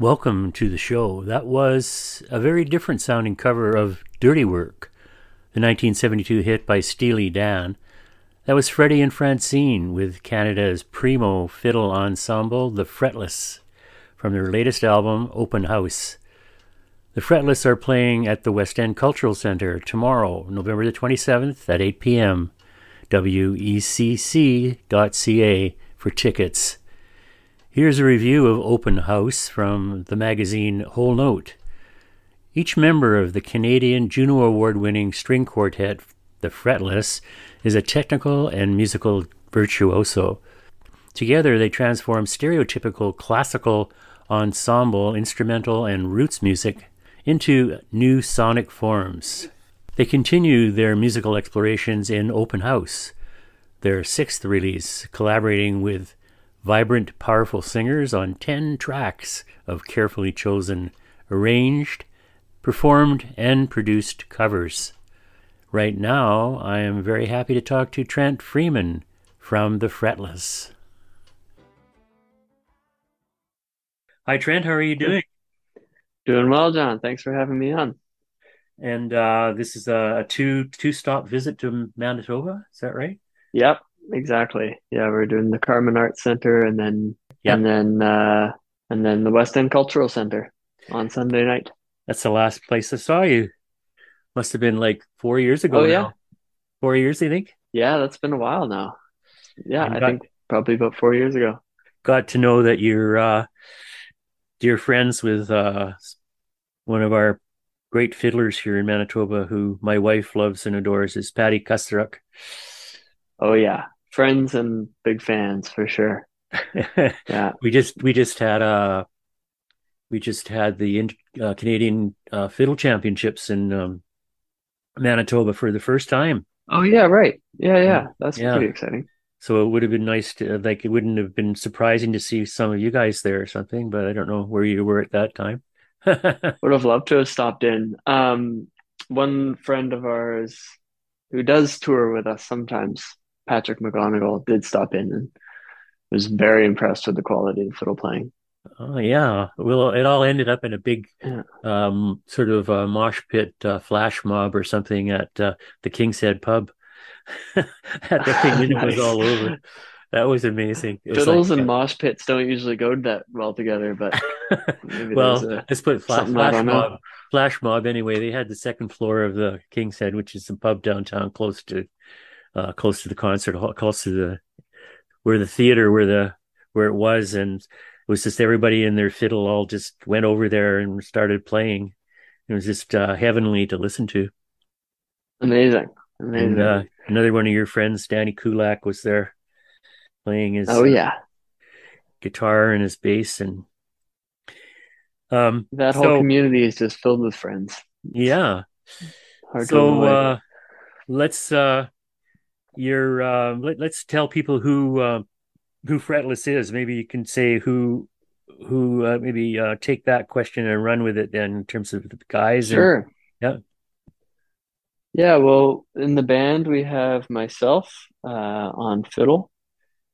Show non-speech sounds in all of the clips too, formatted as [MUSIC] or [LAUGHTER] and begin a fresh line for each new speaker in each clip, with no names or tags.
Welcome to the show. That was a very different sounding cover of Dirty Work, the 1972 hit by Steely Dan. That was Freddie and Francine with Canada's primo fiddle ensemble, The Fretless, from their latest album, Open House. The Fretless are playing at the West End Cultural Centre tomorrow, November the 27th at 8 p.m. wecc.ca for tickets. Here's a review of Open House from the magazine Whole Note. Each member of the Canadian Juno Award winning string quartet, the Fretless, is a technical and musical virtuoso. Together, they transform stereotypical classical, ensemble, instrumental, and roots music into new sonic forms. They continue their musical explorations in Open House, their sixth release, collaborating with vibrant, powerful singers on 10 tracks of carefully chosen, arranged, performed, and produced covers. Right now, I am very happy to talk to Trent Freeman from The Fretless. Hi, Trent. How are you doing?
Doing well, John. Thanks for having me on.
And uh, this is a, a two two stop visit to Manitoba. Is that right?
Yep, exactly. Yeah, we're doing the Carman Arts Center and then
Yep.
and then uh and then the West End Cultural Center on Sunday night.
That's the last place I saw you. Must have been like four years ago
Oh, yeah.
now. Four years, I think.
Yeah, that's been a while now. Yeah,
And
I
got-
think probably about four years ago.
Got to know that you're uh, dear friends with uh, one of our great fiddlers here in Manitoba, who my wife loves and adores, is Patti Kusturok.
Oh yeah, friends and big fans for sure. [LAUGHS] Yeah.
we just we just had uh we just had the uh, Canadian uh, Fiddle Championships in um,
Manitoba for the first time.
Oh yeah, right. Yeah, yeah. That's
Yeah.
pretty exciting.
So it would have been nice to like it wouldn't have been surprising to see some of you guys there or something, but I don't know where you were at that time. [LAUGHS]
Would have loved to have stopped in. Um, one friend of ours who does tour with us sometimes, Patrick McGonigal, did stop in and was very impressed with the quality of fiddle playing.
Oh yeah. Well, it all ended up in a big
Yeah.
um sort of uh mosh pit uh, flash mob or something at uh, the King's Head pub. [LAUGHS] At the thing, and it was [LAUGHS] all over. That was amazing. It was
Fiddles
like,
and mosh pits don't usually go that well together, but [LAUGHS] maybe
well,
a
let's put flash, flash mob. Flash mob. Anyway, they had the second floor of the King's Head, which is a pub downtown, close to, uh, close to the concert hall, close to the where the theater, where the where it was, and it was just everybody in their fiddle all just went over there and started playing. It was just uh, heavenly to listen to.
amazing, amazing.
And uh, another one of your friends, Danny Kulak, was there playing his
oh yeah,
guitar and his bass, and um,
that whole
so
community is just filled with friends.
yeah. So uh, let's uh, your uh, let, let's tell people who uh, who Fretless is. Maybe you can say who who uh, maybe uh, take that question and run with it then in terms of the guys and
Sure.
yeah.
Yeah, well, in the band we have myself uh, on fiddle,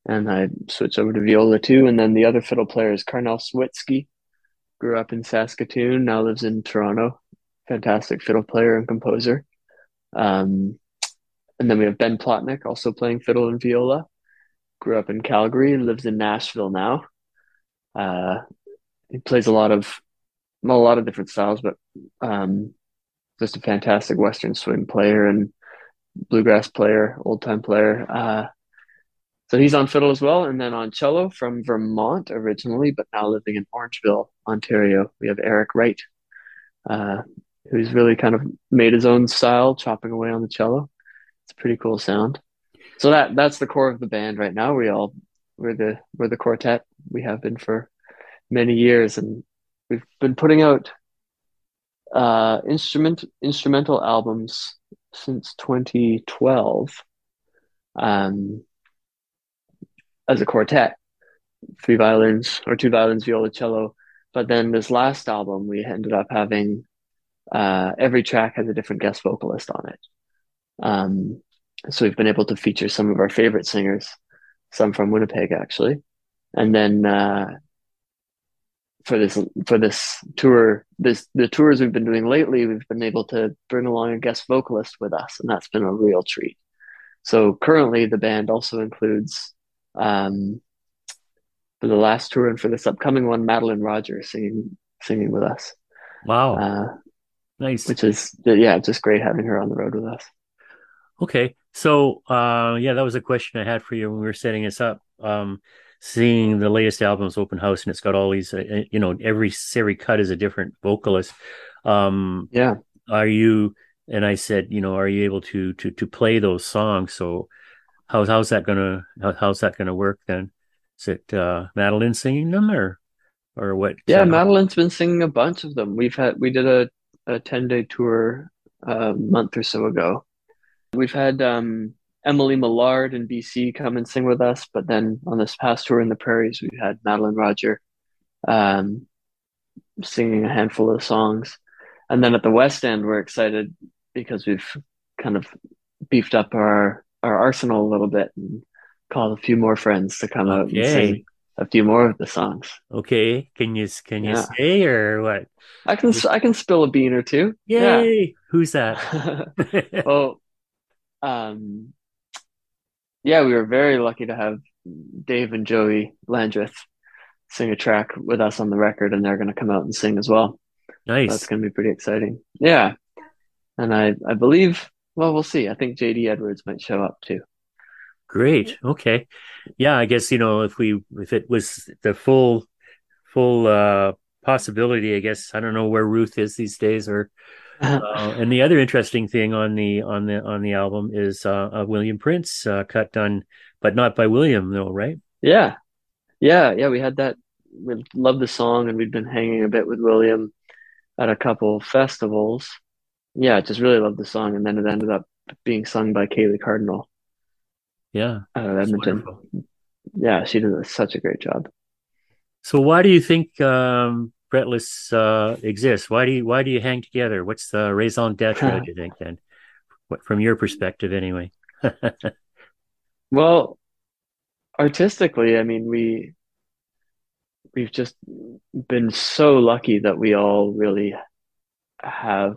and I switch over to viola too. And then the other fiddle player is Karrnnel Sawitsky. Grew up in Saskatoon, now lives in Toronto. Fantastic fiddle player and composer. Um, and then we have Ben Plotnick, also playing fiddle and viola. Grew up in Calgary, lives in Nashville now. Uh, he plays a lot of a lot of different styles, but um, just a fantastic Western swing player and bluegrass player, old time player. Uh, so he's on fiddle as well, and then on cello from Vermont originally, but now living in Orangeville, Ontario. We have Eric Wright, uh, who's really kind of made his own style, chopping away on the cello. It's pretty cool sound. So that that's the core of the band right now. We all we're the we're the quartet. We have been for many years, and we've been putting out uh, instrument instrumental albums since 2012 um, as a quartet, three violins or two violins, viola, cello. But then this last album, we ended up having uh, every track has a different guest vocalist on it. Um, so we've been able to feature some of our favorite singers, some from Winnipeg actually, and then uh, for this for this tour, this the tours we've been doing lately, we've been able to bring along a guest vocalist with us, and that's been a real treat. So currently, the band also includes um, for the last tour and for this upcoming one, Madeline Rogers singing singing with us,
Wow,
uh,
nice.
which is yeah, just great having her on the road with us.
Okay. So, uh, yeah, that was a question I had for you when we were setting this up. Um, seeing the latest album's Open House, and it's got all these, uh, you know, every every cut is a different vocalist. Um,
Yeah.
are you? And I said, you know, are you able to to to play those songs? So, how's how's that gonna how, how's that gonna work then? Is it uh, Madeline singing them or or what?
Yeah,
uh,
Madeline's been singing a bunch of them. We've had we did a a 10 day tour a month or so ago. We've had um Emily Millard in BC come and sing with us, but then on this past tour in the prairies, we've had Madeline Roger um singing a handful of songs. And then at the West End, we're excited because we've kind of beefed up our our arsenal a little bit and called a few more friends to come out and sing a few more of the songs.
Okay. Can you can you
Yeah.
say or what?
I can I can spill a bean or two.
Yay! Who's that? [LAUGHS] [LAUGHS]
Yeah. Oh, um, yeah, we were very lucky to have Dave and Joey Landreth sing a track with us on the record, and they're going to come out and sing as well.
Nice.
That's going to be pretty exciting. Yeah, and I I believe. Well, we'll see. I think JD Edwards might show up too.
Great. Okay. Yeah, I guess, you know, if we if it was the full full uh possibility, I guess I don't know where Ruth is these days or uh, and the other interesting thing on the on the on the album is uh a William Prince uh cut done but not by William though, right?
Yeah, yeah, yeah. We had that. We loved the song, and we'd been hanging a bit with William at a couple festivals. yeah, just really loved the song, and then it ended up being sung by Kaylee Cardinal
Yeah,
out of Edmonton. Yeah, she did such a great job.
So why do you think um, Fretless uh, exists? Why do you why do you hang together? What's the raison d'être, [LAUGHS] do you think, then? What, from your perspective, anyway. [LAUGHS]
Well, artistically, I mean, we we've just been so lucky that we all really have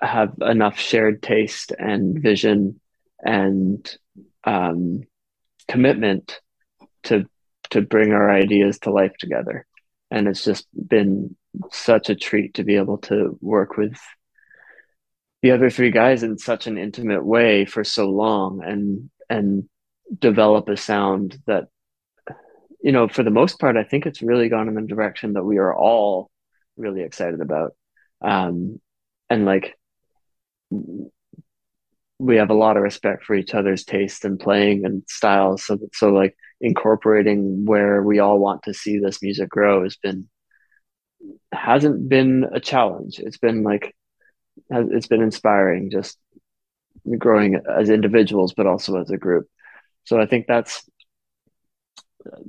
have enough shared taste and vision and um, commitment to to bring our ideas to life together. And it's just been such a treat to be able to work with the other three guys in such an intimate way for so long and and develop a sound that you know for the most part I think it's really gone in the direction that we are all really excited about. Um and like we have a lot of respect for each other's taste and playing and styles. So so like incorporating where we all want to see this music grow has been hasn't been a challenge. It's been like it's been inspiring just growing as individuals but also as a group. So i think that's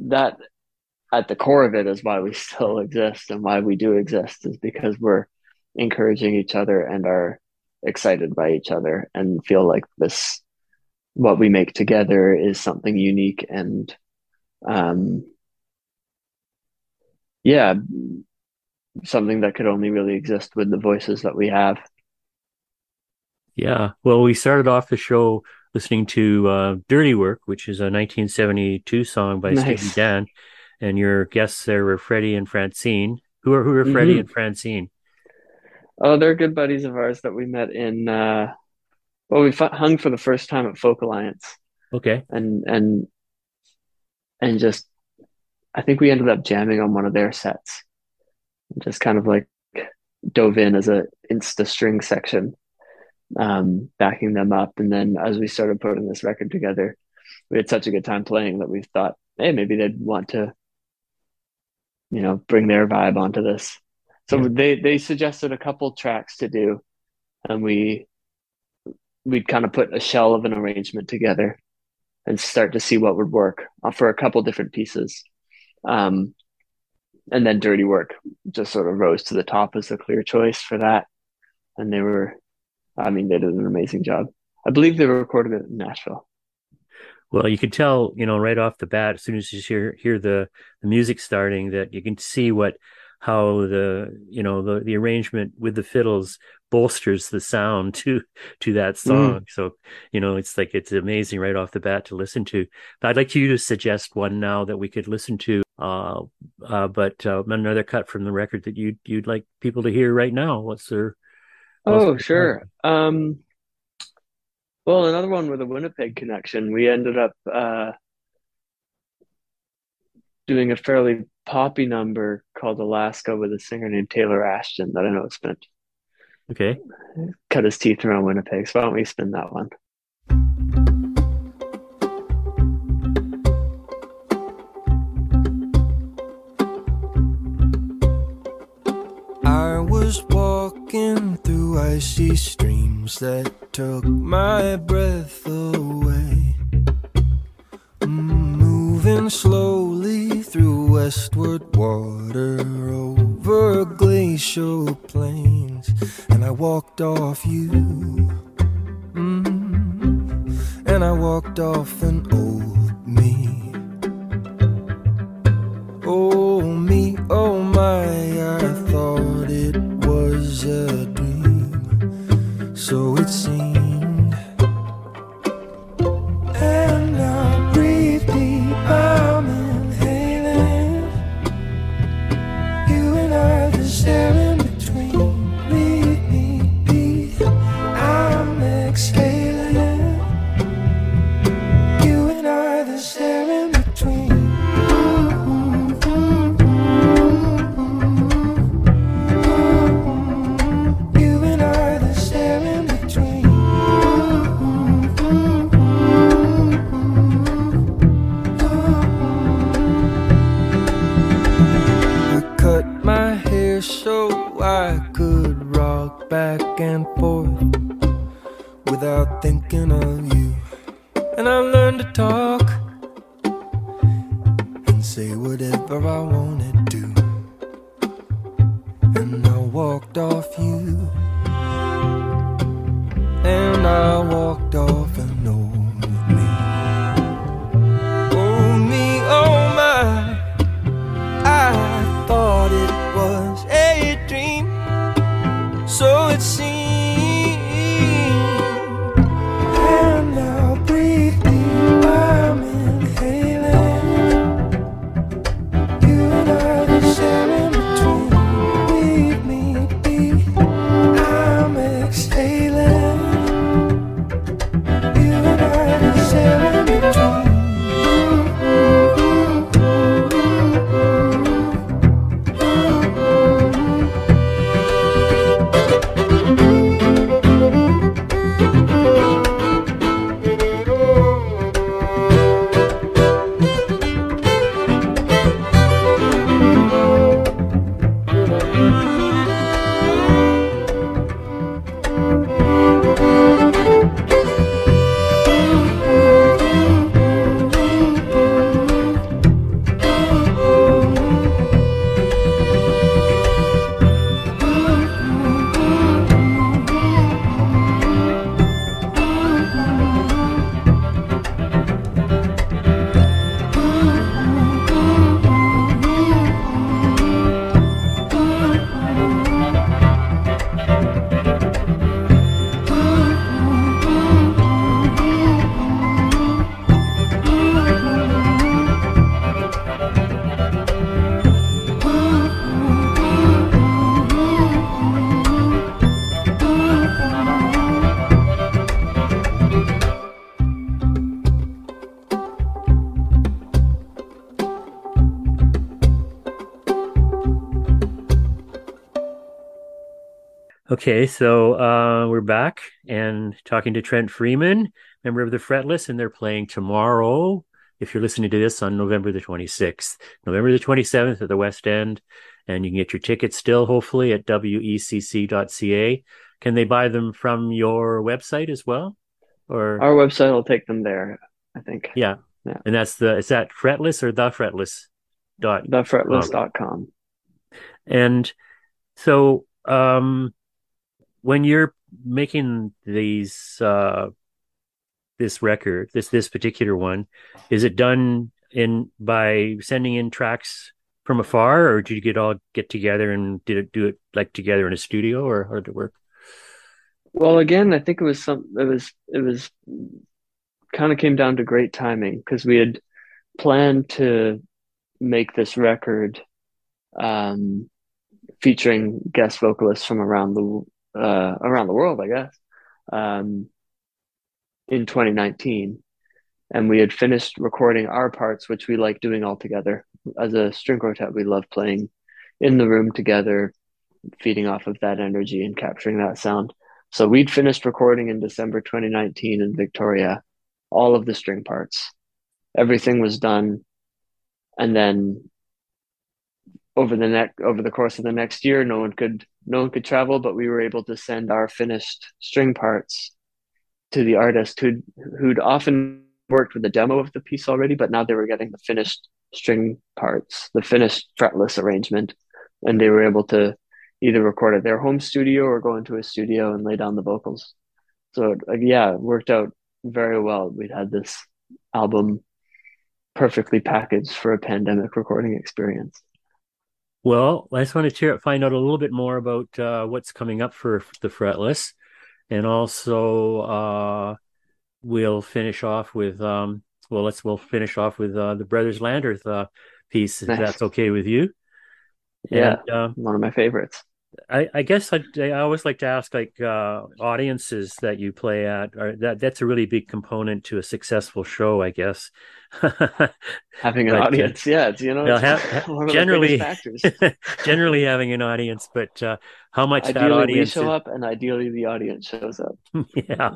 that at the core of it is why we [LAUGHS] still exist and why we do exist is because we're encouraging each other and are excited by each other and feel like this what we make together is something unique and um yeah something that could only really exist with the voices that we have
Yeah. Well, we started off the show listening to uh, Dirty Work, which is a 1972 song by
nice
Dan, and your guests there were Freddie and Francine. Who are who are Freddie
hmm
and Francine?
oh they're good buddies of ours that we met in uh well we hung for the first time at folk alliance
Okay.
and and and just I think we ended up jamming on one of their sets just kind of like dove in as a insta string section um, backing them up. And then as we started putting this record together, we had such a good time playing that we thought, hey, maybe they'd want to, you know, bring their vibe onto this. So
Yeah.
they they suggested a couple tracks to do, and we we'd kind of put a shell of an arrangement together and start to see what would work uh, for a couple different pieces. Um, and then Dirty Work just sort of rose to the top as a clear choice for that. And they were, I mean, they did an amazing job. I believe they recorded it in Nashville.
Well, you could tell, you know, right off the bat, as soon as you hear hear the the music starting, that you can see what how the you know the the arrangement with the fiddles bolsters the sound [LAUGHS] to to that
Mm.
song. So, you know, it's like it's amazing right off the bat to listen to. I'd like you to suggest one now that we could listen to, uh, uh, but uh, another cut from the record that you'd you'd like people to hear right now. What's their what's
Oh,
their part?
sure. Um, well, another one with a Winnipeg connection. We ended up uh, doing a fairly poppy number called Alaska with a singer named Taylor Ashton that I know spent
Okay.
cut his teeth around Winnipeg. So why don't we spin that one?
I was walking through icy streams that took my breath away. Mm, Moving slowly through westward water over glacial plains, and I walked off you. Mm, and I walked off an old me. Oh me, oh my, I
Okay, so uh, we're back and talking to Trent Freeman, member of the Fretless, and they're playing tomorrow. If you're listening to this on November the 26th, November the 27th at the West End, and you can get your tickets still, hopefully, at wecc.ca. Can they buy them from your website as well? Or
Our website will take them there, I think.
yeah,
Yeah.
and that's the is that Fretless or the Fretless dot
Thefretless.com.
And so, um, when you're making these, uh, this record, this this particular one, is it done in by sending in tracks from afar, or did you get all get together and did it do it like together in a studio, or how did it work?
Well, again, I think it was some, it was, it was kind of came down to great timing because we had planned to make this record, um, featuring guest vocalists from around the, uh, around the world, I guess, um, in 2019. And we had finished recording our parts, which we like doing all together. As a string quartet, we love playing in the room together, feeding off of that energy and capturing that sound. So we'd finished recording in December 2019 in Victoria, all of the string parts. Everything was done. And then over the next over the course of the next year, no one could no one could travel, but we were able to send our finished string parts to the artist who'd who'd often worked with the demo of the piece already, but now they were getting the finished string parts, the finished fretless arrangement, and they were able to either record at their home studio or go into a studio and lay down the vocals. So yeah, it worked out very well. We'd had this album perfectly packaged for a pandemic recording experience.
Well, I just want to find out a little bit more about uh, what's coming up for the Fretless, and also uh, we'll finish off with um, well, let's we'll finish off with uh, the Brothers Landreth uh, piece, if
Nice.
that's okay with you.
Yeah.
And, uh,
One of my favorites.
I, I guess I, I always like to ask like uh, audiences that you play at. Or that that's a really big component to a successful show, I guess. [LAUGHS]
Having an
But, uh,
audience, yeah, it's, you know, it's
ha- [LAUGHS] ha-
one of the
generally-
factors. [LAUGHS]
generally having an audience, but uh, how much that
Ideally, we
audience
show
is-
up, and ideally, the audience shows up.
yeah.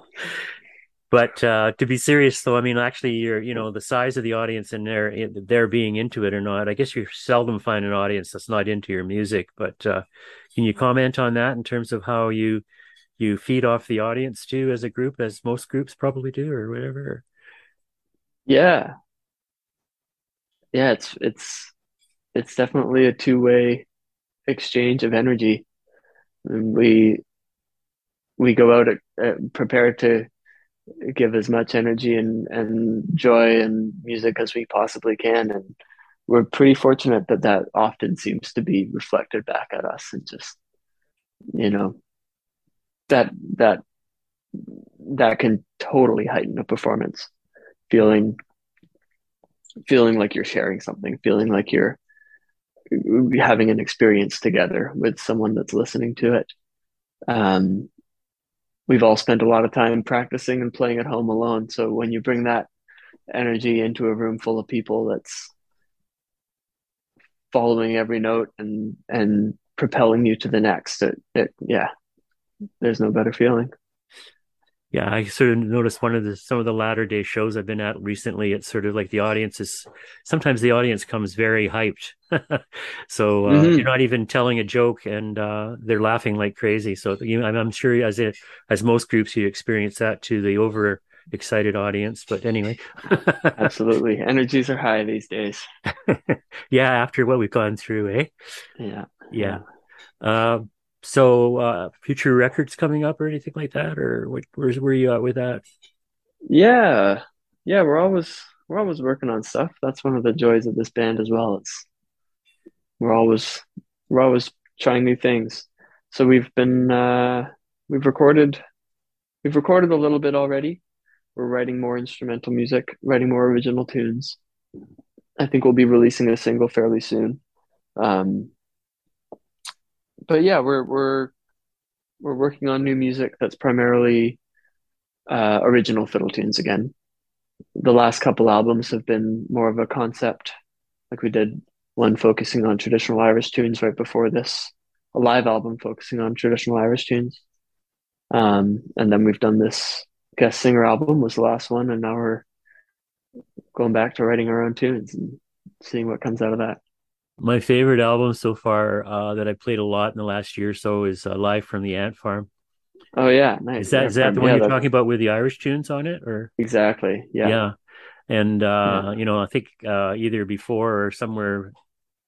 But uh, to be serious, though, I mean, actually, you're you know the size of the audience and their their being into it or not. I guess you seldom find an audience that's not into your music. But uh, can you comment on that in terms of how you you feed off the audience too as a group, as most groups probably do, or whatever?
Yeah. Yeah, it's it's it's definitely a two-way exchange of energy. We we go out uh, prepared to give as much energy and and joy and music as we possibly can, and we're pretty fortunate that that often seems to be reflected back at us, and just you know that that that can totally heighten a performance, feeling feeling like you're sharing something, feeling like you're having an experience together with someone that's listening to it. Um, we've all spent a lot of time practicing and playing at home alone. So when you bring that energy into a room full of people that's following every note and and propelling you to the next, it, it yeah, there's no better feeling.
Yeah, I sort of noticed one of the some of the latter day shows I've been at recently. It's sort of like the audience is sometimes the audience comes very hyped, [LAUGHS] so uh,
Mhm.
you're not even telling a joke and uh, they're laughing like crazy. So you, I'm, I'm sure as it as most groups you experience that to the over excited audience. But anyway, [LAUGHS]
Absolutely. Energies are high these days. [LAUGHS]
yeah, after what we've gone through, eh?
Yeah.
Yeah. Um, so uh, future records coming up or anything like that, or what, where's where you at with that?
Yeah. Yeah, we're always we're always working on stuff. That's one of the joys of this band as well. It's we're always we're always trying new things. So we've been uh we've recorded we've recorded a little bit already. We're writing more instrumental music, writing more original tunes. I think we'll be releasing a single fairly soon. Um but yeah, we're we're we're working on new music that's primarily uh original fiddle tunes again. the last couple albums have been more of a concept. Like we did one focusing on traditional Irish tunes right before this, a live album focusing on traditional Irish tunes. Um, and then we've done this guest singer album was the last one, and now we're going back to writing our own tunes and seeing what comes out of that.
My favorite album so far uh, that I played a lot in the last year or so is uh, Live from the Ant Farm.
Oh yeah, nice.
Is that that the one
yeah,
you're
that-
talking about with the Irish tunes on it, or
Exactly. Yeah. Yeah.
And uh, you know, I think uh, either before or somewhere,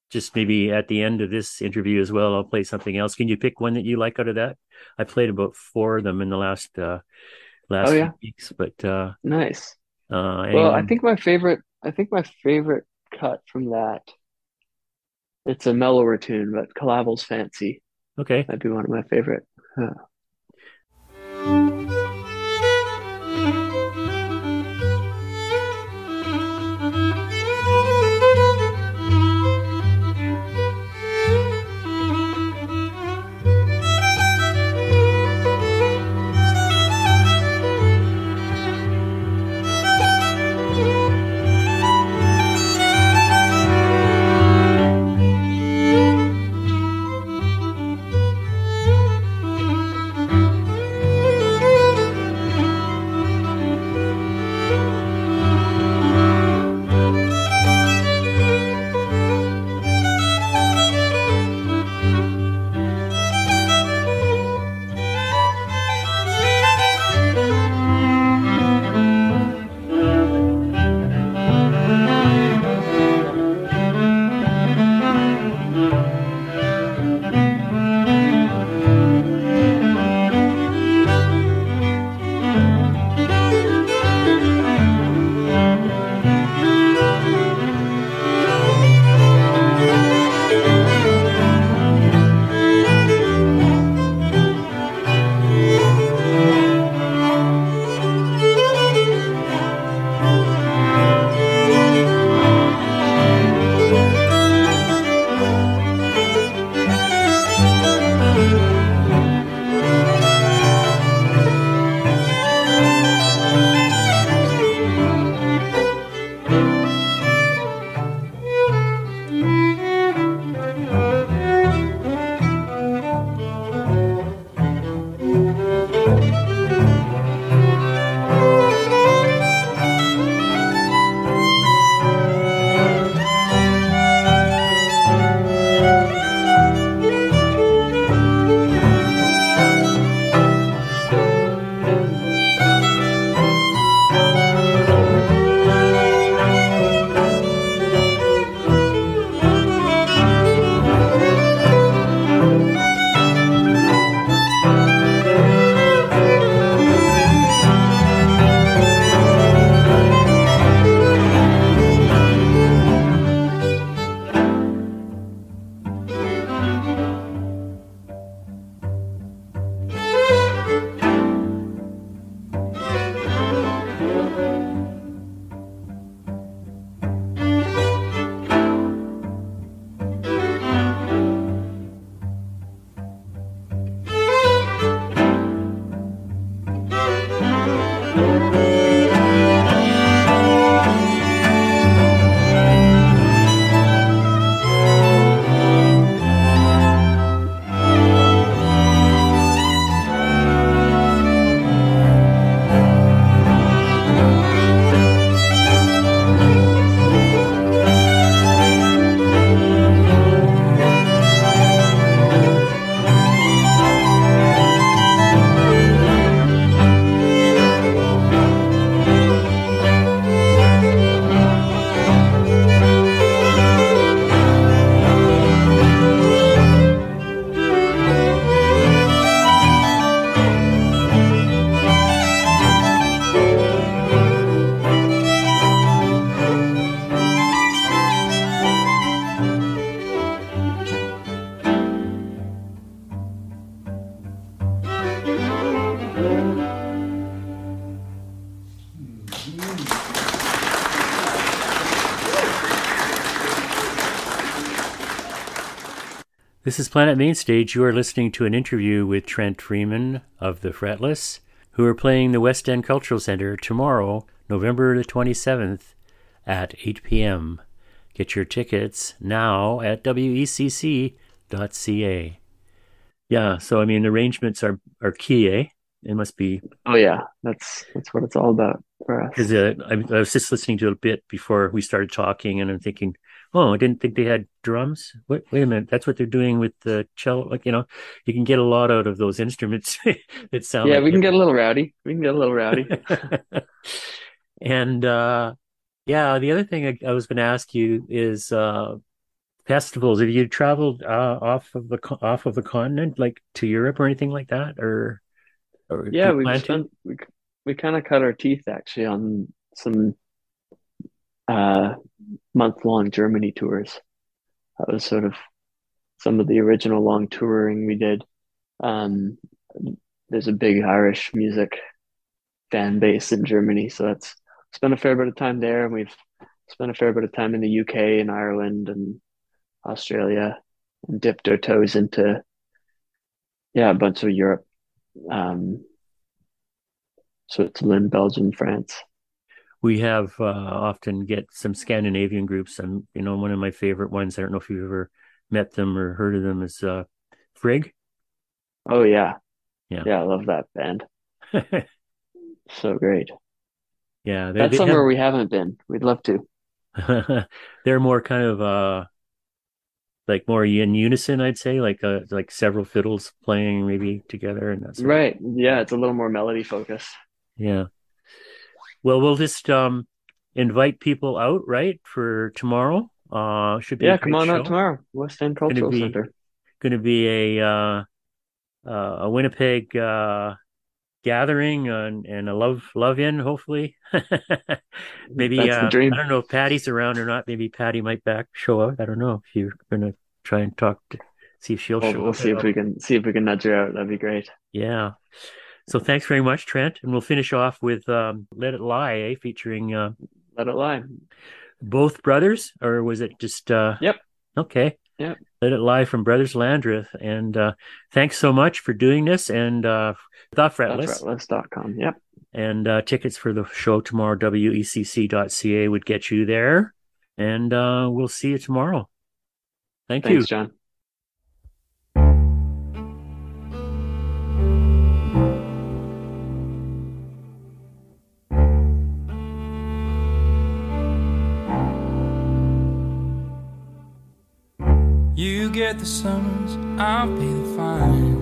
just maybe at the end of this interview as well, I'll play something else. Can you pick one that you like out of that? I played about four of them in the last uh, last
Oh, yeah.
weeks, but uh,
Nice.
uh,
Well, I think my favorite, I think my favorite cut from that, it's a mellower tune, but Calavel's Fancy
okay.
might be one of my favorite. Huh.
This is Planet Mainstage. You are listening to an interview with Trent Freeman of the Fretless, who are playing the West End Cultural Center tomorrow, November the 27th at 8 p.m. Get your tickets now at wecc.ca. Yeah, so I mean, arrangements are, are key, eh? It must be
Oh yeah, that's that's what it's all about for us.
because uh, I, I was just listening to a bit before we started talking, and I'm thinking, oh, I didn't think they had drums. Wait, wait a minute, that's what they're doing with the cello. Like you know, you can get a lot out of those instruments [LAUGHS] that sound.
Yeah,
like
we can get a little rowdy. We can get a little rowdy. [LAUGHS]
and uh, yeah, the other thing I, I was going to ask you is uh, festivals. Have you traveled uh, off of the off of the continent, like to Europe or anything like that, or? or
Yeah, we
plan
spent we we kind of cut our teeth actually on some uh month-long Germany tours. That was sort of some of the original long touring we did. Um, there's a big Irish music fan base in Germany, so that's spent a fair bit of time there, and we've spent a fair bit of time in the UK and Ireland and Australia, and dipped our toes into yeah, a bunch of Europe. Um, Switzerland, Belgium, France.
We have uh, often get some Scandinavian groups. and you know, one of my favorite ones. I don't know if you've ever met them or heard of them. Is uh, Frigg.
Oh yeah.
Yeah.
Yeah, I love that band. [LAUGHS] So great.
yeah, they,
That's
they
somewhere we haven't been. We'd love to. [LAUGHS]
they're more kind of uh, like more in unison, I'd say, like uh, like several fiddles playing maybe together and that's
Right. Yeah, it's a little more melody focused.
Yeah. Well, we'll just um invite people out, right, for tomorrow. Uh, should be a
Yeah, come on
show.
out tomorrow. West End
Gonna
Cultural
be-
Center.
Going to be a uh, uh, a Winnipeg uh, gathering and, and a love love in, hopefully. [LAUGHS] Maybe uh. I don't know if Patty's around or not. Maybe Patty might back show up. I don't know if you're going to try and talk to see if she'll
We'll,
show
we'll
up.
see if we can see if we can nudge her out. That'd be great.
Yeah. So thanks very much, Trent, and we'll finish off with um, "Let It Lie," eh, featuring uh,
Let it lie.
both brothers, or was it just? Uh,
Yep.
Okay.
Yep.
Let it lie from Brothers Landreth, and uh, thanks so much for doing this. And uh, the Fretless,
fretless.com. Yep.
and uh, tickets for the show tomorrow. WECC.ca would get you there, and uh, we'll see you tomorrow. Thank you.
Thanks, John.
You get the I'll pay the fine.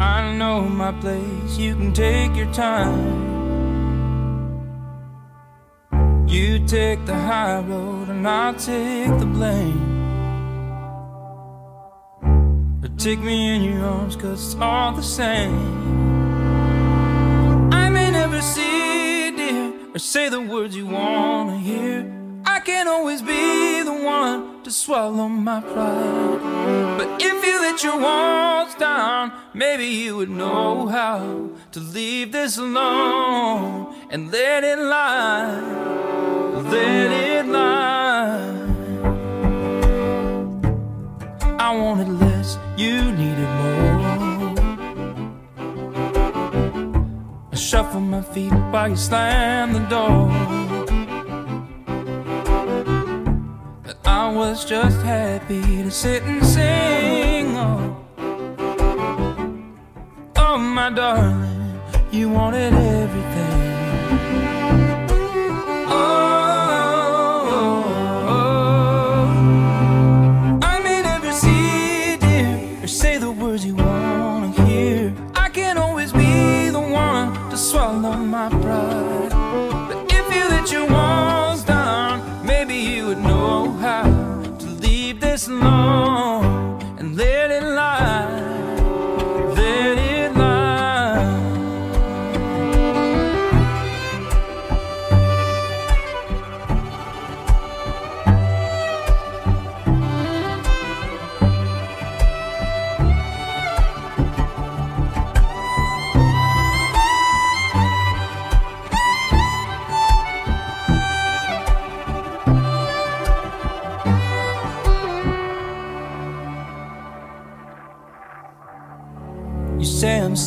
I know my place, you can take your time. You take the high road, and I'll take the blame. But take me in your arms, cause it's all the same. I may never see, dear, or say the words you wanna hear. I can't always be the one to swallow my pride. But if you let your walls down, maybe you would know how to leave this alone and let it lie. Let it lie. I wanted less, you needed more. I shuffle my feet while you slam the door. I was just happy to sit and sing. Oh, oh my darling, you wanted everything.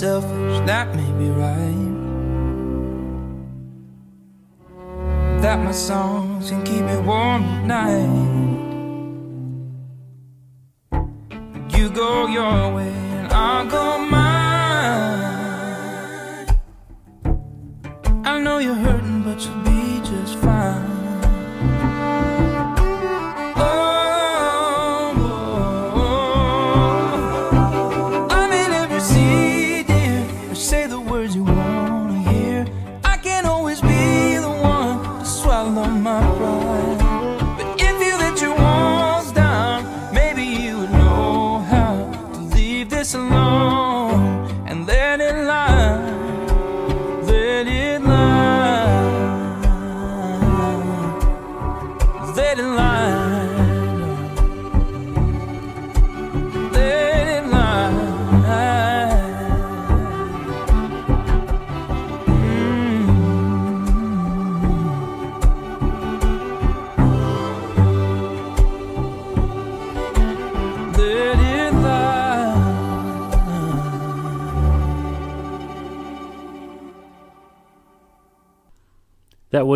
Selfish, that may be right. That my songs can keep me warm at night. You go your way and I'll go mine.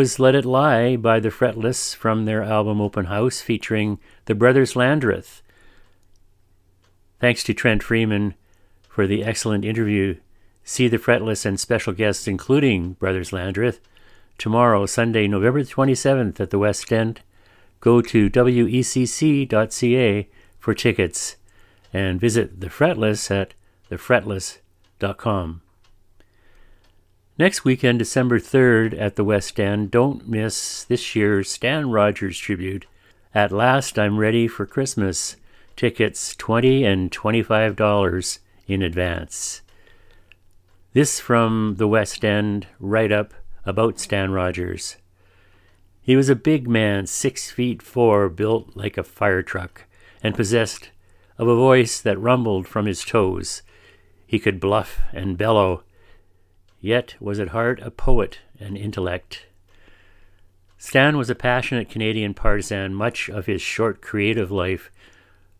Was Let It Lie by the Fretless from their album Open House featuring the Brothers Landreth. Thanks to Trent Freeman for the excellent interview. See the Fretless and special guests, including Brothers Landreth, tomorrow, Sunday, November 27th at the West End. Go to wecc.ca for tickets and visit the Fretless at thefretless.com. Next weekend, December 3rd at the West End, don't miss this year's Stan Rogers tribute. At last, I'm ready for Christmas. Tickets 20 and $25 in advance. This from the West End write up about Stan Rogers. He was a big man, six feet four, built like a fire truck, and possessed of a voice that rumbled from his toes. He could bluff and bellow, yet was at heart a poet and intellect. Stan was a passionate Canadian partisan. Much of his short creative life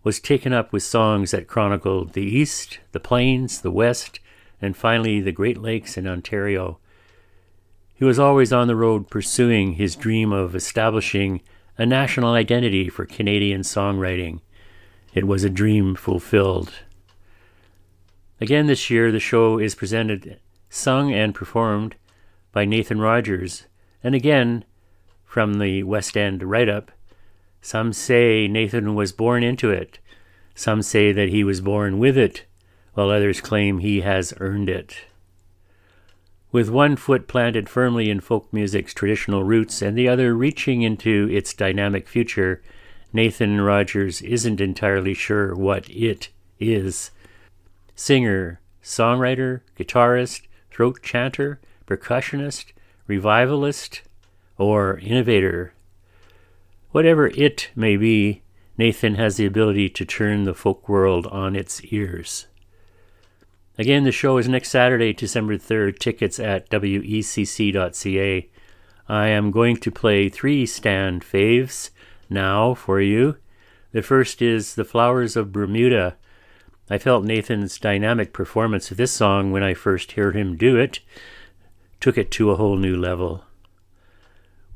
was taken up with songs that chronicled the East, the Plains, the West, and finally the Great Lakes in Ontario. He was always on the road pursuing his dream of establishing a national identity for Canadian songwriting. It was a dream fulfilled. Again this year, the show is presented, sung, and performed by Nathan Rogers, and again from the West End write up. Some say Nathan was born into it, some say that he was born with it, while others claim he has earned it. With one foot planted firmly in folk music's traditional roots and the other reaching into its dynamic future, Nathan Rogers isn't entirely sure what it is. Singer, songwriter, guitarist, throat chanter, percussionist, revivalist, or innovator. Whatever it may be, Nathan has the ability to turn the folk world on its ears. Again, the show is next Saturday, December 3rd. Tickets at wecc.ca. I am going to play three Stan faves now for you. The first is The Flowers of Bermuda. I felt Nathan's dynamic performance of this song when I first heard him do it took it to a whole new level.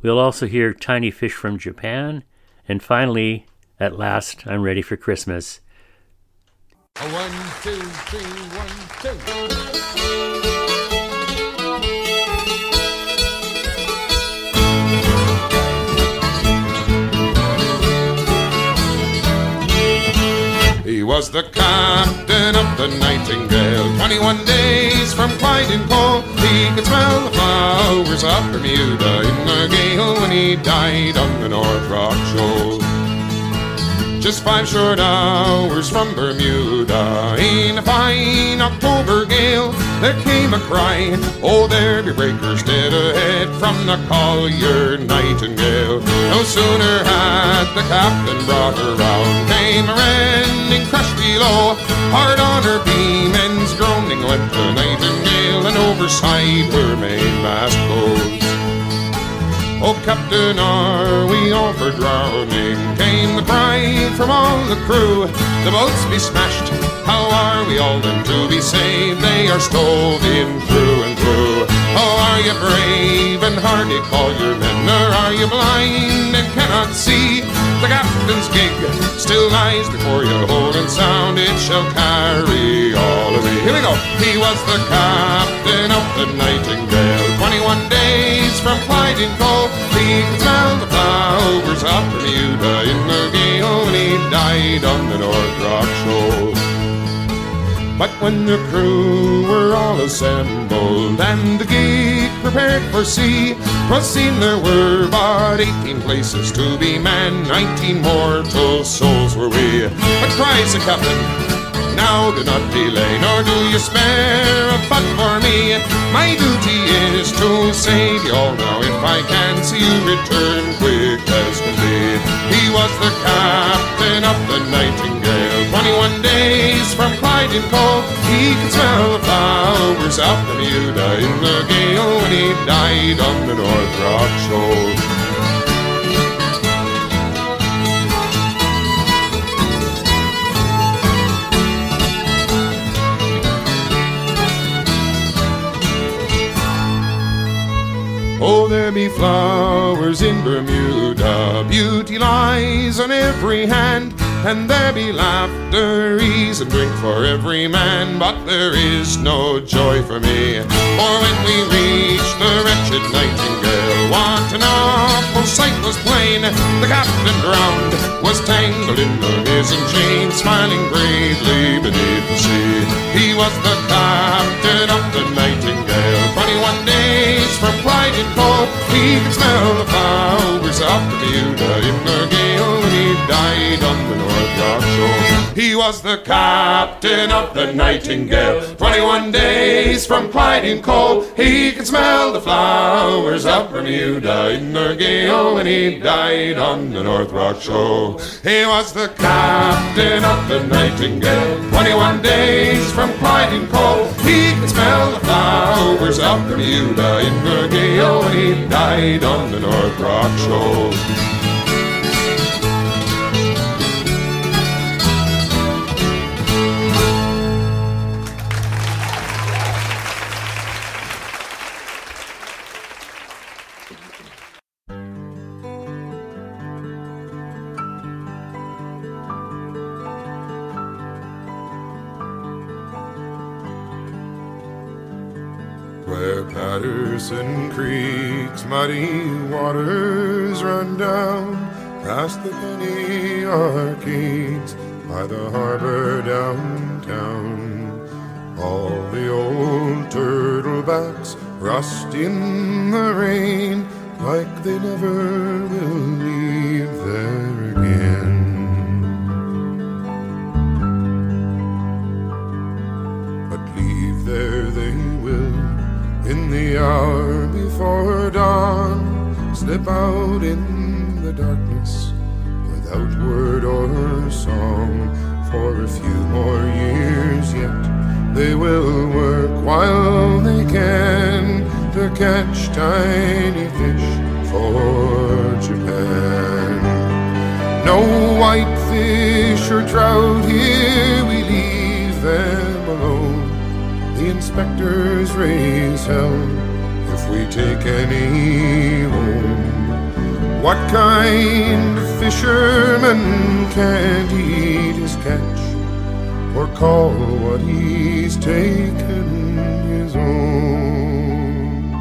We'll also hear Tiny Fish from Japan, and finally, at last, I'm ready for Christmas.
One, two, three, one, two. He was the captain of the Nightingale. Twenty-one days from Clyde Cole, he could smell the flowers of Bermuda in the gale when he died on the North Rock Shoal. Just five short hours from Bermuda, in a fine October gale, there came a cry, Oh, there be breakers dead ahead from the collier Nightingale. No sooner had the captain brought her round, came a rending crash below, hard on her beam, ends groaning went the Nightingale, and overside her mainmast goes. Oh, Captain, are we all for drowning? Came the cry from all the crew. The boats be smashed, How are we all then to be saved? They are stove in through and through. Oh, are you brave and hardy, call your men, or are you blind and cannot see? The captain's gig still lies before you, holding sound, it shall carry all of me. Here we go. He was the captain of the Nightingale, 21 days from in Cove. He could the flowers of Bermuda in the gale when he died on the North Rock Shoal. But when the crew were all assembled and the gig prepared for sea, 'twas seen there were but eighteen places to be manned, nineteen mortal souls were we. But cries the captain, now do not delay, nor do you spare a butt for me. My duty is to save you all now. If I can see you return quick as can be. He was the captain of the Nightingale. Twenty-one days from Clyde in Cove, he could smell the flowers of Bermuda in the gale when he died on the North Rock Shoal. Oh, there be flowers in Bermuda, beauty lies on every hand, and there be laughter, ease, and drink for every man, but there is no joy for me. For when we reach the wretched nightingale, what an awful sight was plain! The captain drowned, was tangled in the mizzen chain, smiling bravely beneath the sea. He was the captain of the nightingale, 21 days from Clyde in Cove. He could smell the flowers of Bermuda in the gale when he died on the North Rock Shore. He was the captain of the Nightingale. 21 days from Clyde Cove. He could smell the flowers of Bermuda in the gale when he died on the North Rock Shore. He was the captain of the Nightingale. 21 days from Clyde Cove. He could smell the flowers of Bermuda in the gale when he died on the North Rock Shore. amor.
Where Patterson Creek's muddy waters run down past the penny arcades by the harbor downtown. All the old turtlebacks rust in the rain like they never will the hour before dawn. Slip out in the darkness without word or song. For a few more years yet, they will work while they can to catch tiny fish for Japan. No whitefish or trout here, The inspectors raise hell if we take any home. What kind of fisherman can't eat his catch or call what he's taken his own?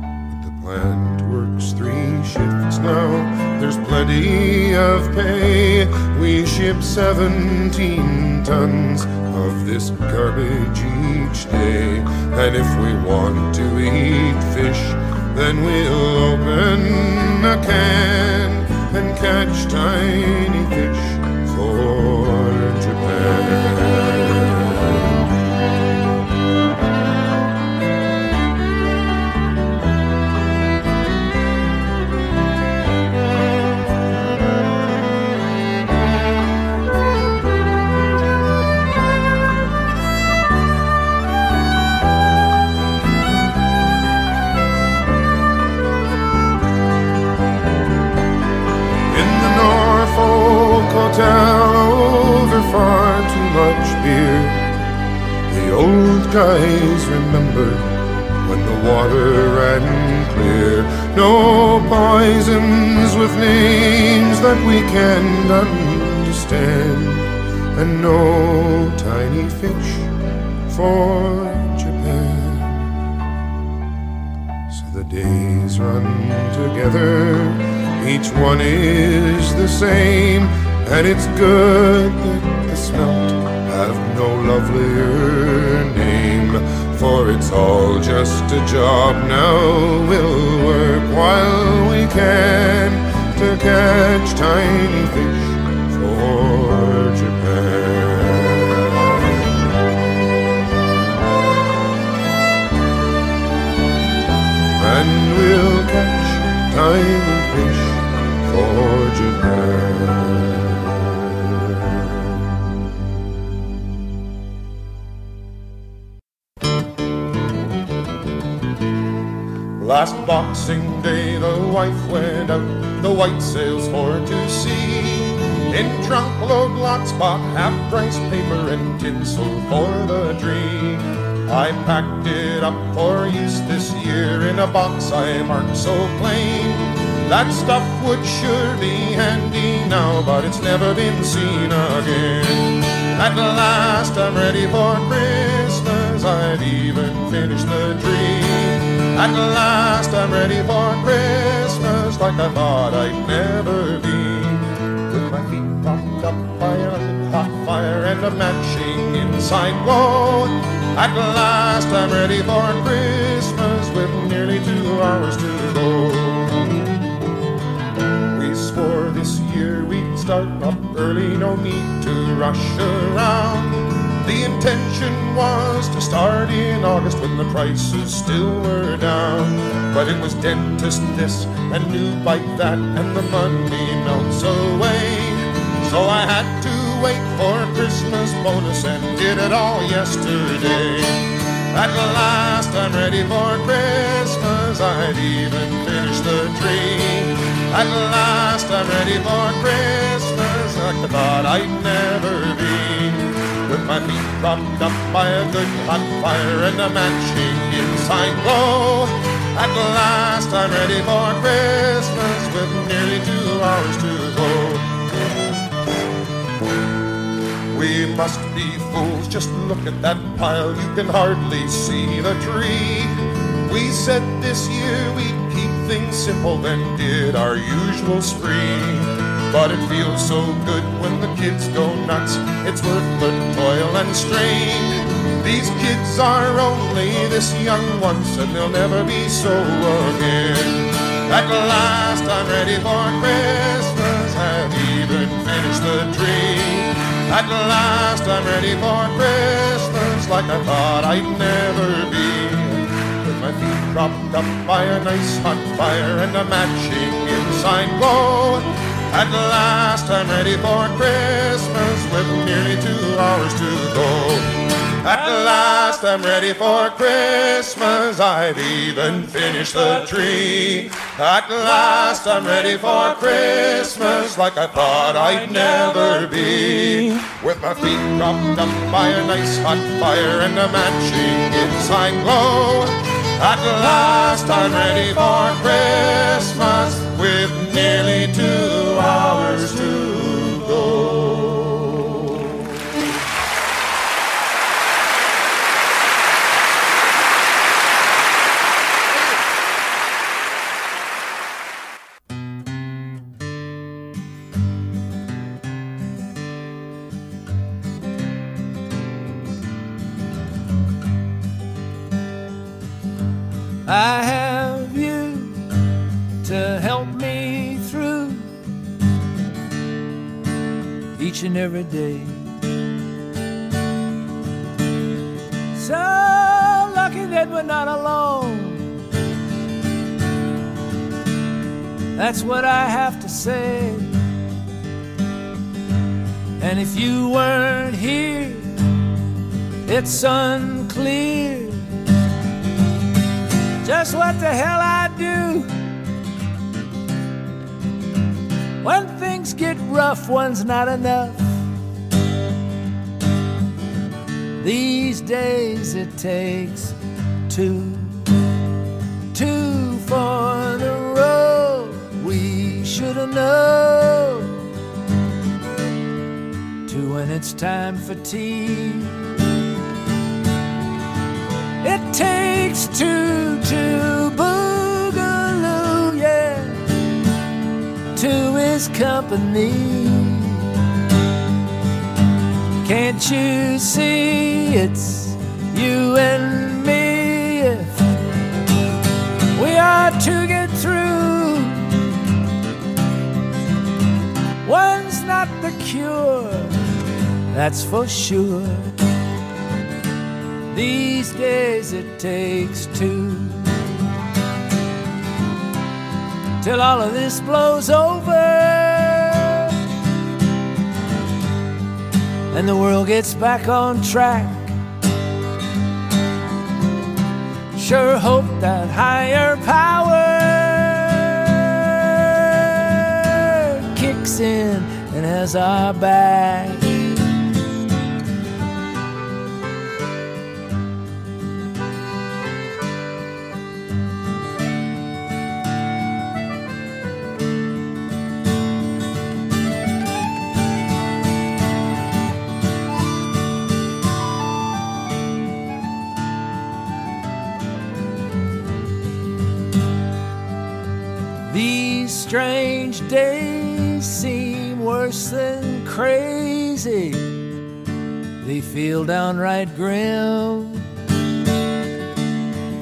But the plant works three shifts now. There's plenty of pay. We ship 17 tons of this garbage each day. And if we want to eat fish, then we'll open a can and catch tiny fish for Japan.
Guys remember when the water ran clear. No poisons with names that we can't understand, and no tiny fish for Japan. So the days run together, each one is the same, and it's good that the smelt have no lovelier. For it's all just a job now. We'll work while we can to catch tiny fish for Japan. and we'll catch tiny fish for Japan. Last Boxing Day, the wife went out, the white sails for to sea. In trunk load lots bought half price paper and tinsel for the tree. I packed it up for use this year in a box I marked so plain. That stuff would sure be handy now, but it's never been seen again. At last I'm ready for Christmas, I've even finished the tree. At last I'm ready for Christmas, like I thought I'd never be. With my feet propped up by a hot fire and a matching inside glow. At last I'm ready for Christmas with nearly two hours to go. We swore this year we'd start up early, no need to rush around. The intention was to start in August when the prices still were down. But it was dentist this and new bike that, and the money melts away. So I had to wait for Christmas bonus and did it all yesterday. At last I'm ready for Christmas, I've even finished the tree. At last I'm ready for Christmas, like I thought I'd never be. With my feet propped up by a good hot fire and a matching inside glow. At last I'm ready for Christmas with nearly two hours to go. We must be fools, just look at that pile, you can hardly see the tree. We said this year we'd keep things simple, then did our usual spree. But it feels so good when the kids go nuts, it's worth the toil and strain. These kids are only this young once, and they'll never be so again. At last I'm ready for Christmas, I've even finished the tree. At last I'm ready for Christmas like I thought I'd never be. With my feet propped up by a nice hot fire and a matching inside glow. At last I'm ready for Christmas with nearly two hours to go. At last I'm ready for Christmas, I've even finished the tree. At last I'm ready for Christmas like I thought I'd never be. With my feet propped up by a nice hot fire and a matching inside glow. At last I'm ready for Christmas with nearly two to go.
I have each and every day. So lucky that we're not alone. That's what I have to say. And if you weren't here, it's unclear just what the hell I do. When things get rough, one's not enough.
These days it takes two, two for the road we should have known. Two when it's time for tea. It takes two to boogaloo, Two is company. Can't you see it's you and me if we are to get through? One's not the cure, that's for sure. These days it takes two till all of this blows over. and the world gets back on track. Sure hope that higher power kicks in and has our back. Crazy. They feel downright grim.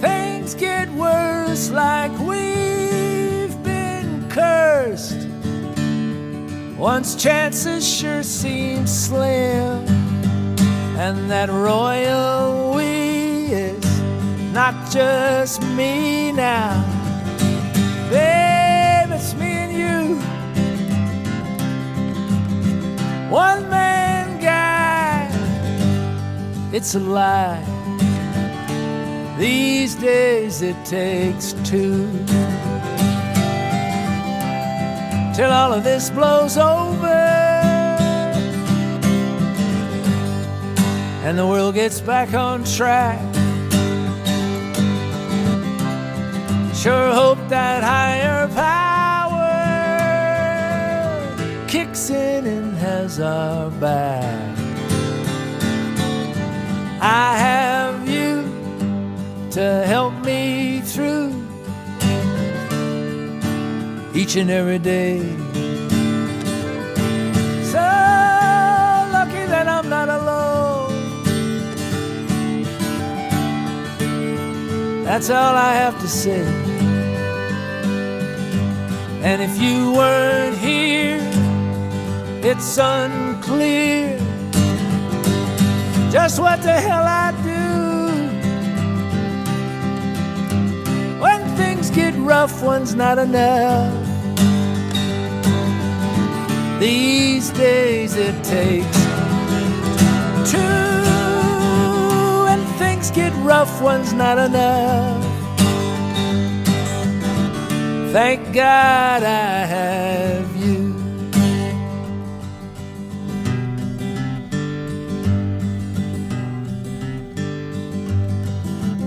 Things get worse like we've been cursed. Once chances sure seem slim. And that royal we is not just me now. One man guy. It's a lie. These days it takes two. Till all of this blows over. And the world gets back on track. Sure hope that higher power kicks in and has our back. I have you to help me through each and every day. So lucky that I'm not alone. That's all I have to say. And if you weren't it's unclear just what the hell I do. When things get rough, one's not enough. These days it takes two. When things get rough, one's not enough. Thank God I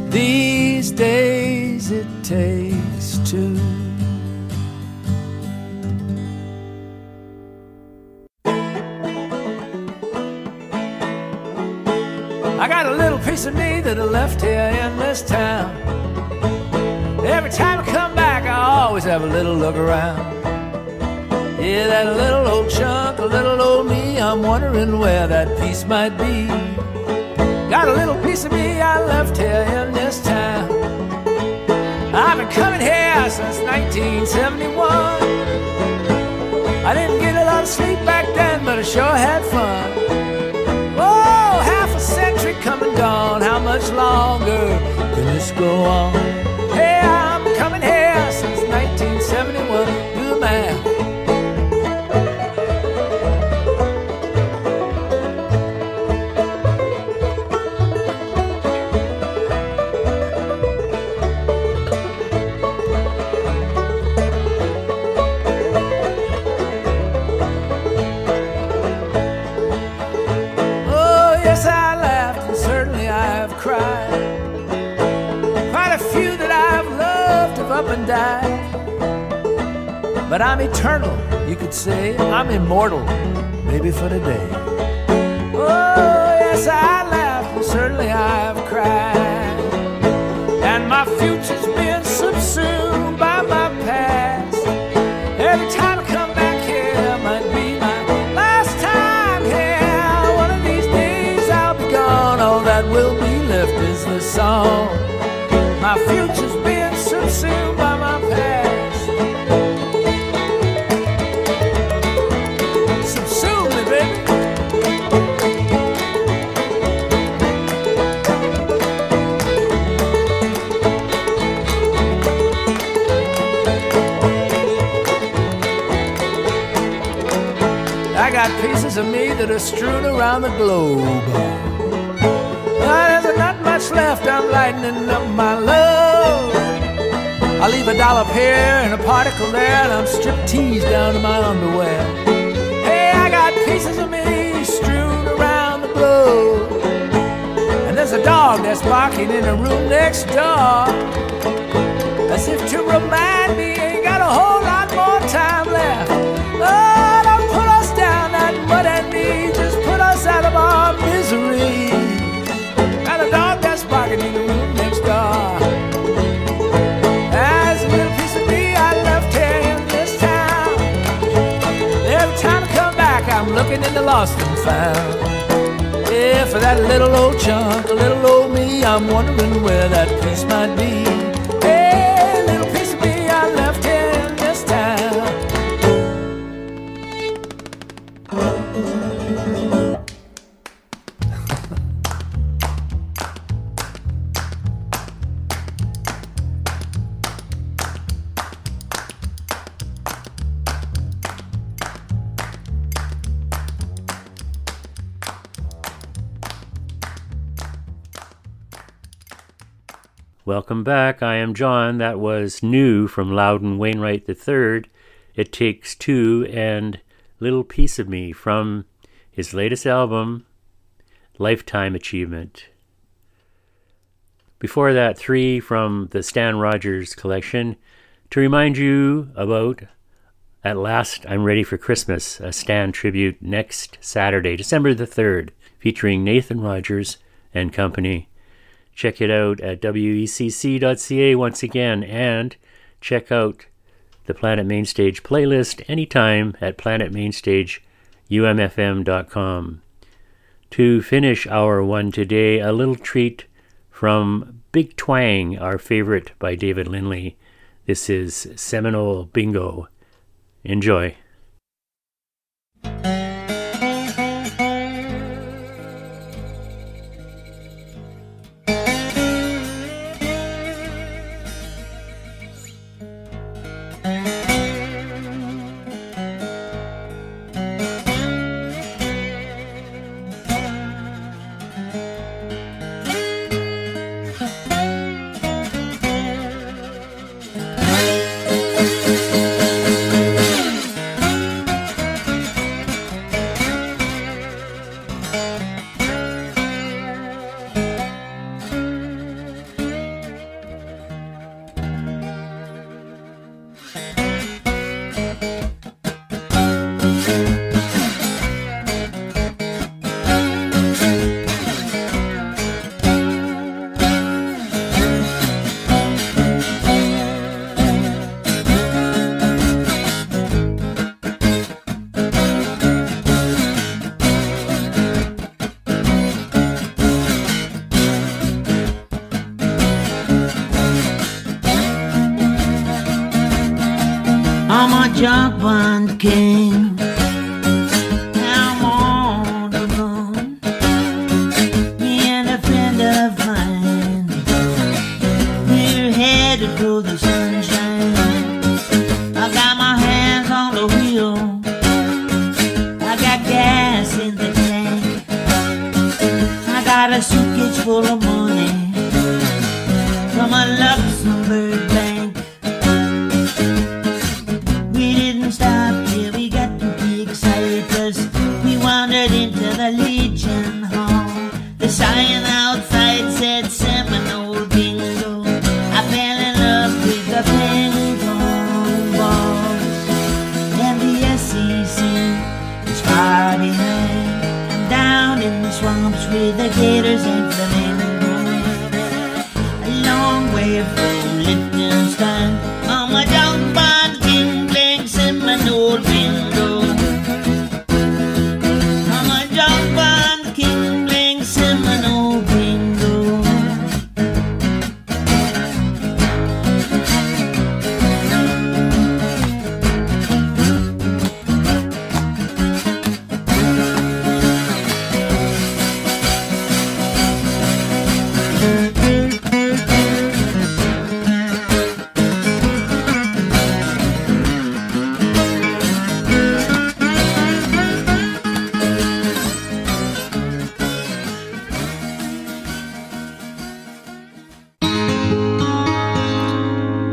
These days it takes two. I got a little piece of me that I left here in this town. Every time I come back, I always have a little look around. Yeah, that little old chunk, a little old me, I'm wondering where that piece might be. Got a little piece of me I left here in this town. I've been coming here since 1971. I didn't get a lot of sleep back then, but I sure had fun. Oh, half a century come and gone. How much longer can this go on? And died. But I'm eternal, you could say. I'm immortal, maybe for today. Oh, yes, I laughed, and certainly I have cried. And my future's been subsumed by my past. Every time I come back here, might be my last time here. One of these days I'll be gone. All that will be left is the song. My future's pieces of me that are strewn around the globe. Well, there's not much left, I'm lightening up my load. I leave a dollop here and a particle there, and I'm stripped teased down to my underwear. Hey, I got pieces of me strewn around the globe. And there's a dog that's barking in the room next door. As if to remind the lost and found. Yeah, for that little old chunk, a little old me, I'm wondering where that piece might be.
Welcome back. I am John. That was new from Loudon Wainwright III. It Takes Two and Little Piece of Me from his latest album, Lifetime Achievement. Before that, three from the Stan Rogers collection to remind you about At Last I'm Ready for Christmas, a Stan tribute next Saturday, December the 3rd, featuring Nathan Rogers and company. Check it out at wecc.ca once again and check out the Planet Mainstage playlist anytime at planetmainstageumfm.com. To finish our one today, a little treat from Big Twang, our favorite by David Lindley. This is Seminole Bingo. Enjoy.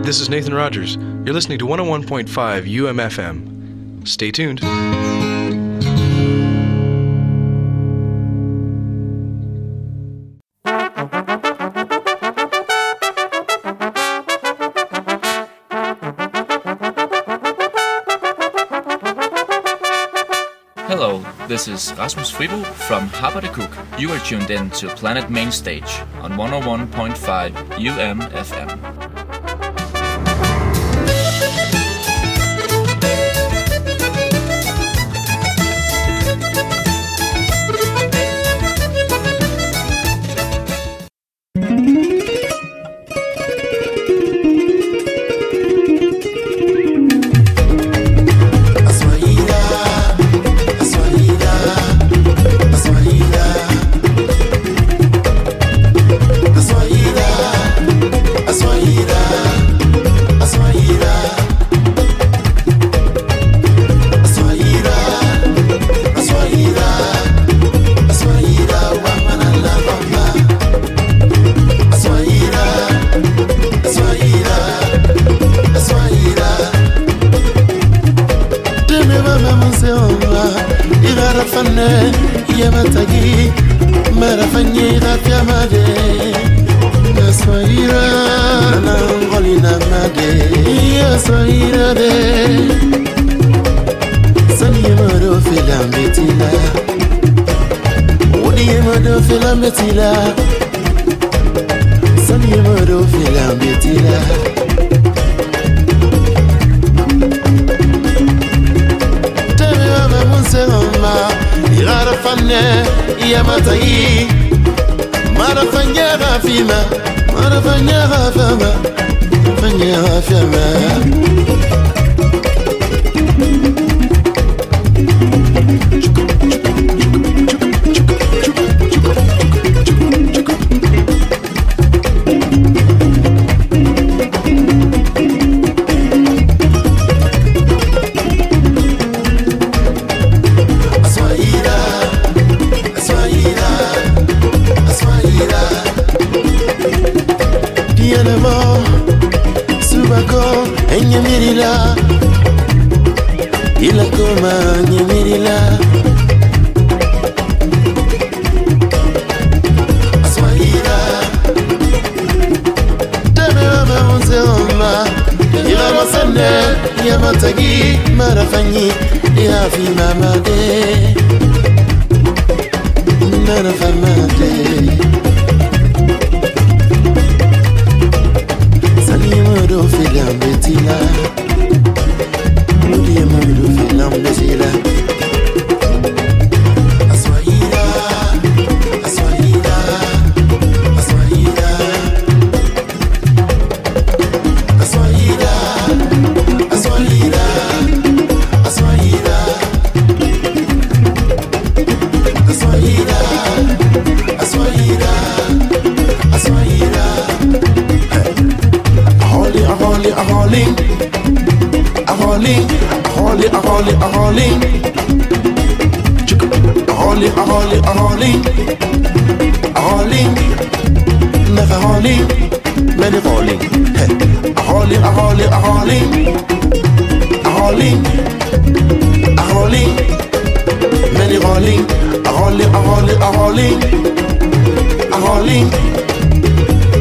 This is Nathan Rogers. You're listening to 101.5 UMFM. Stay tuned.
Hello, this is Rasmus Fribo from Haberdecook. You are tuned in to Planet Main Stage on 101.5 UMFM.
أهولي أهولي أهولي أهولي ماني غالي أهولي أهولي أهولي أهولي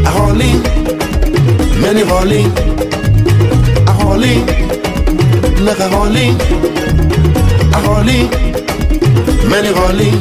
أهولي ماني غالي أهولي لك أهولي أهولي ماني غالي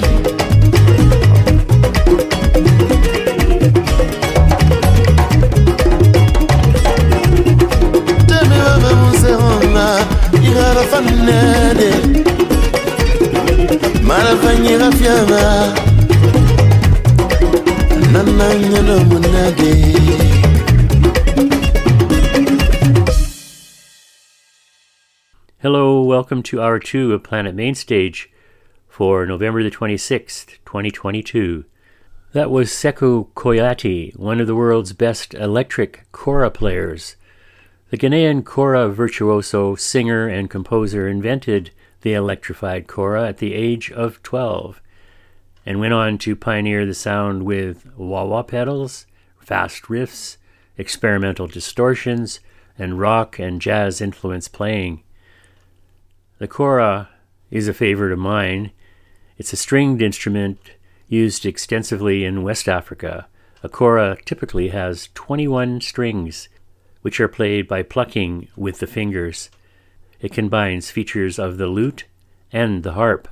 Hello, welcome to hour two of Planet Mainstage for November the 26th, 2022. That was Sekou Kouyate, one of the world's best electric kora players, the Ghanaian kora virtuoso, singer, and composer invented the electrified kora at the age of 12 and went on to pioneer the sound with wah wah pedals, fast riffs, experimental distortions, and rock and jazz influence playing. The kora is a favorite of mine. It's a stringed instrument used extensively in West Africa. A kora typically has 21 strings, which are played by plucking with the fingers. It combines features of the lute and the harp.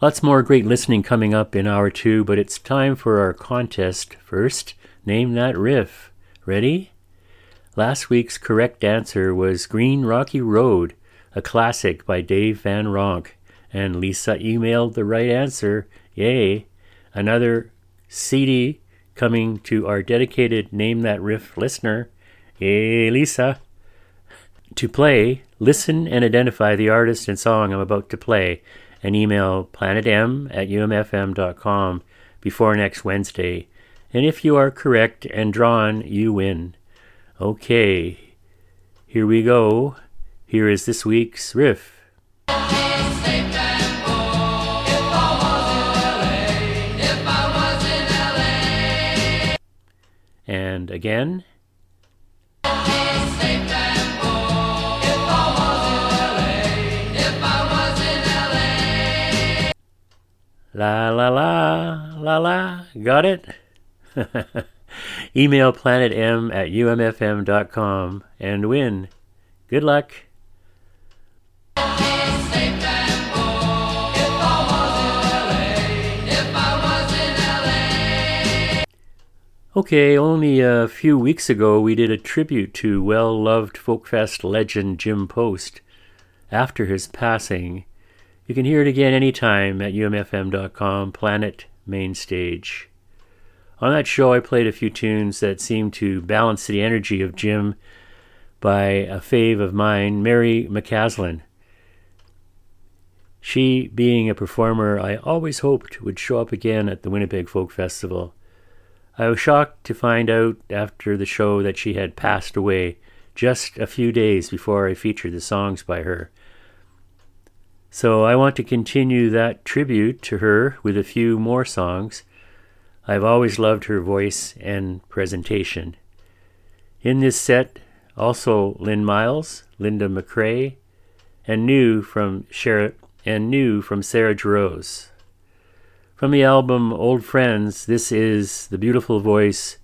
Lots more great listening coming up in hour two, but it's time for our contest. First, name that riff. Ready? Last week's correct answer was Green Rocky Road, a classic by Dave Van Ronk, and Lisa emailed the right answer. Yay! Another CD coming to our dedicated Name That Riff listener. Yay, Lisa! To play, listen and identify the artist and song I'm about to play, and email planetm at umfm.com before next Wednesday. And if you are correct and drawn, you win. Okay, here we go. Here is this week's riff. And again. La la la la la. Got it? [LAUGHS] Email planetm at umfm.com and win. Good luck. Okay, only a few weeks ago we did a tribute to well loved Folkfest legend Jim Post. After his passing, you can hear it again anytime at umfm.com, Planet Main Stage. On that show, I played a few tunes that seemed to balance the energy of Jim by a fave of mine, Mary McCaslin. She, being a performer I always hoped would show up again at the Winnipeg Folk Festival. I was shocked to find out after the show that she had passed away just a few days before I featured the songs by her. So I want to continue that tribute to her with a few more songs. I've always loved her voice and presentation. In this set, also Lynn Miles, Linda McRae, and new from Sarah and new from Sarah Jarosz. From the album Old Friends, this is the beautiful voice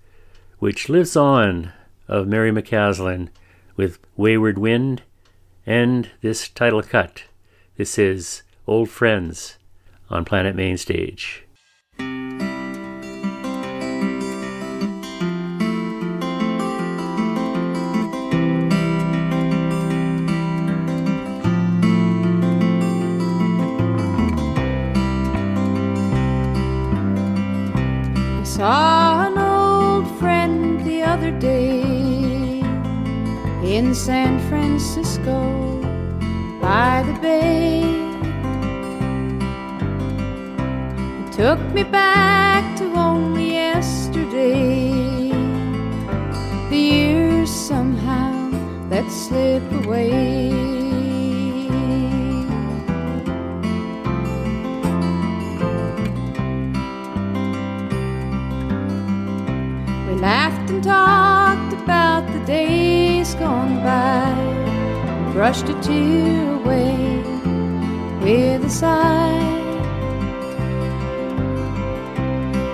which lives on of Mary McCaslin with Wayward Wind and this title cut. This is Old Friends on Planet Main
in San Francisco by the bay. It took me back to only yesterday. The years somehow let slip away. We laughed and talked brushed a tear away with a sigh.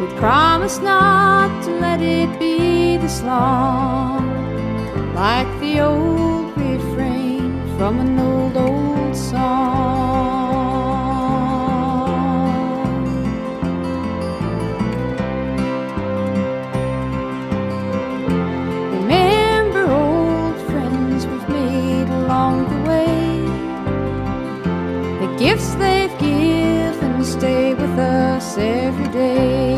We promised not to let it be this long, like the old refrain from an old, old song. Gifts they've given stay with us every day.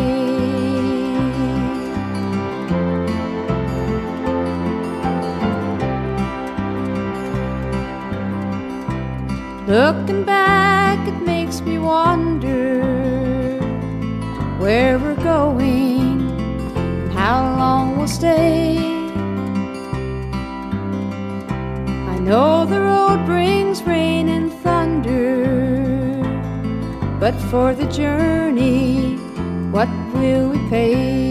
Looking back, it makes me wonder where we're going and how long we'll stay. I know the road brings rain and thunder, but for the journey, what will we pay?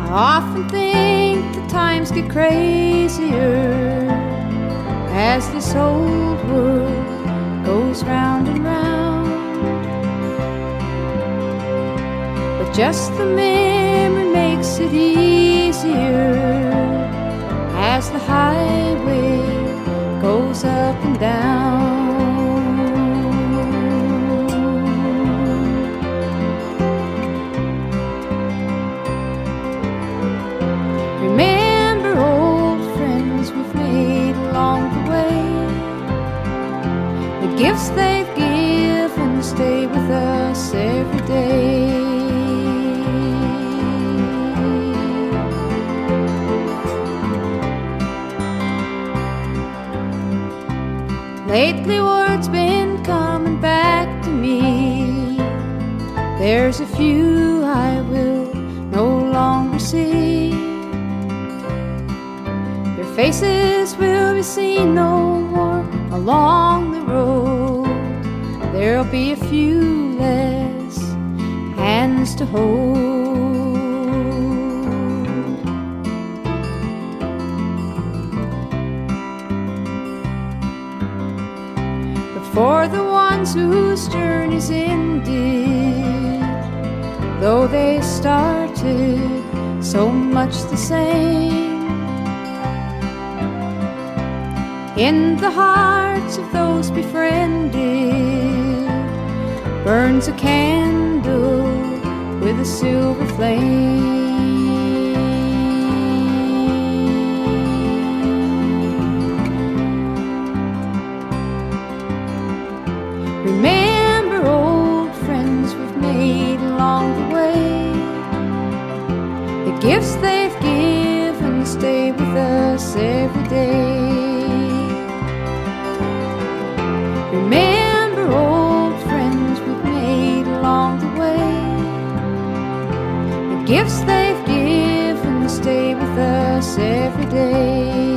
I often think the times get crazier as this old world goes round and round. Just the memory makes it easier as the highway goes up and down. There's a few I will no longer see. Their faces will be seen no more along the road. There'll be a few less hands to hold. For the ones whose journeys ended, though they started so much the same. In the hearts of those befriended burns a candle with a silver flame. With us every day. Remember old friends we've made along the way. The gifts they've given stay with us every day.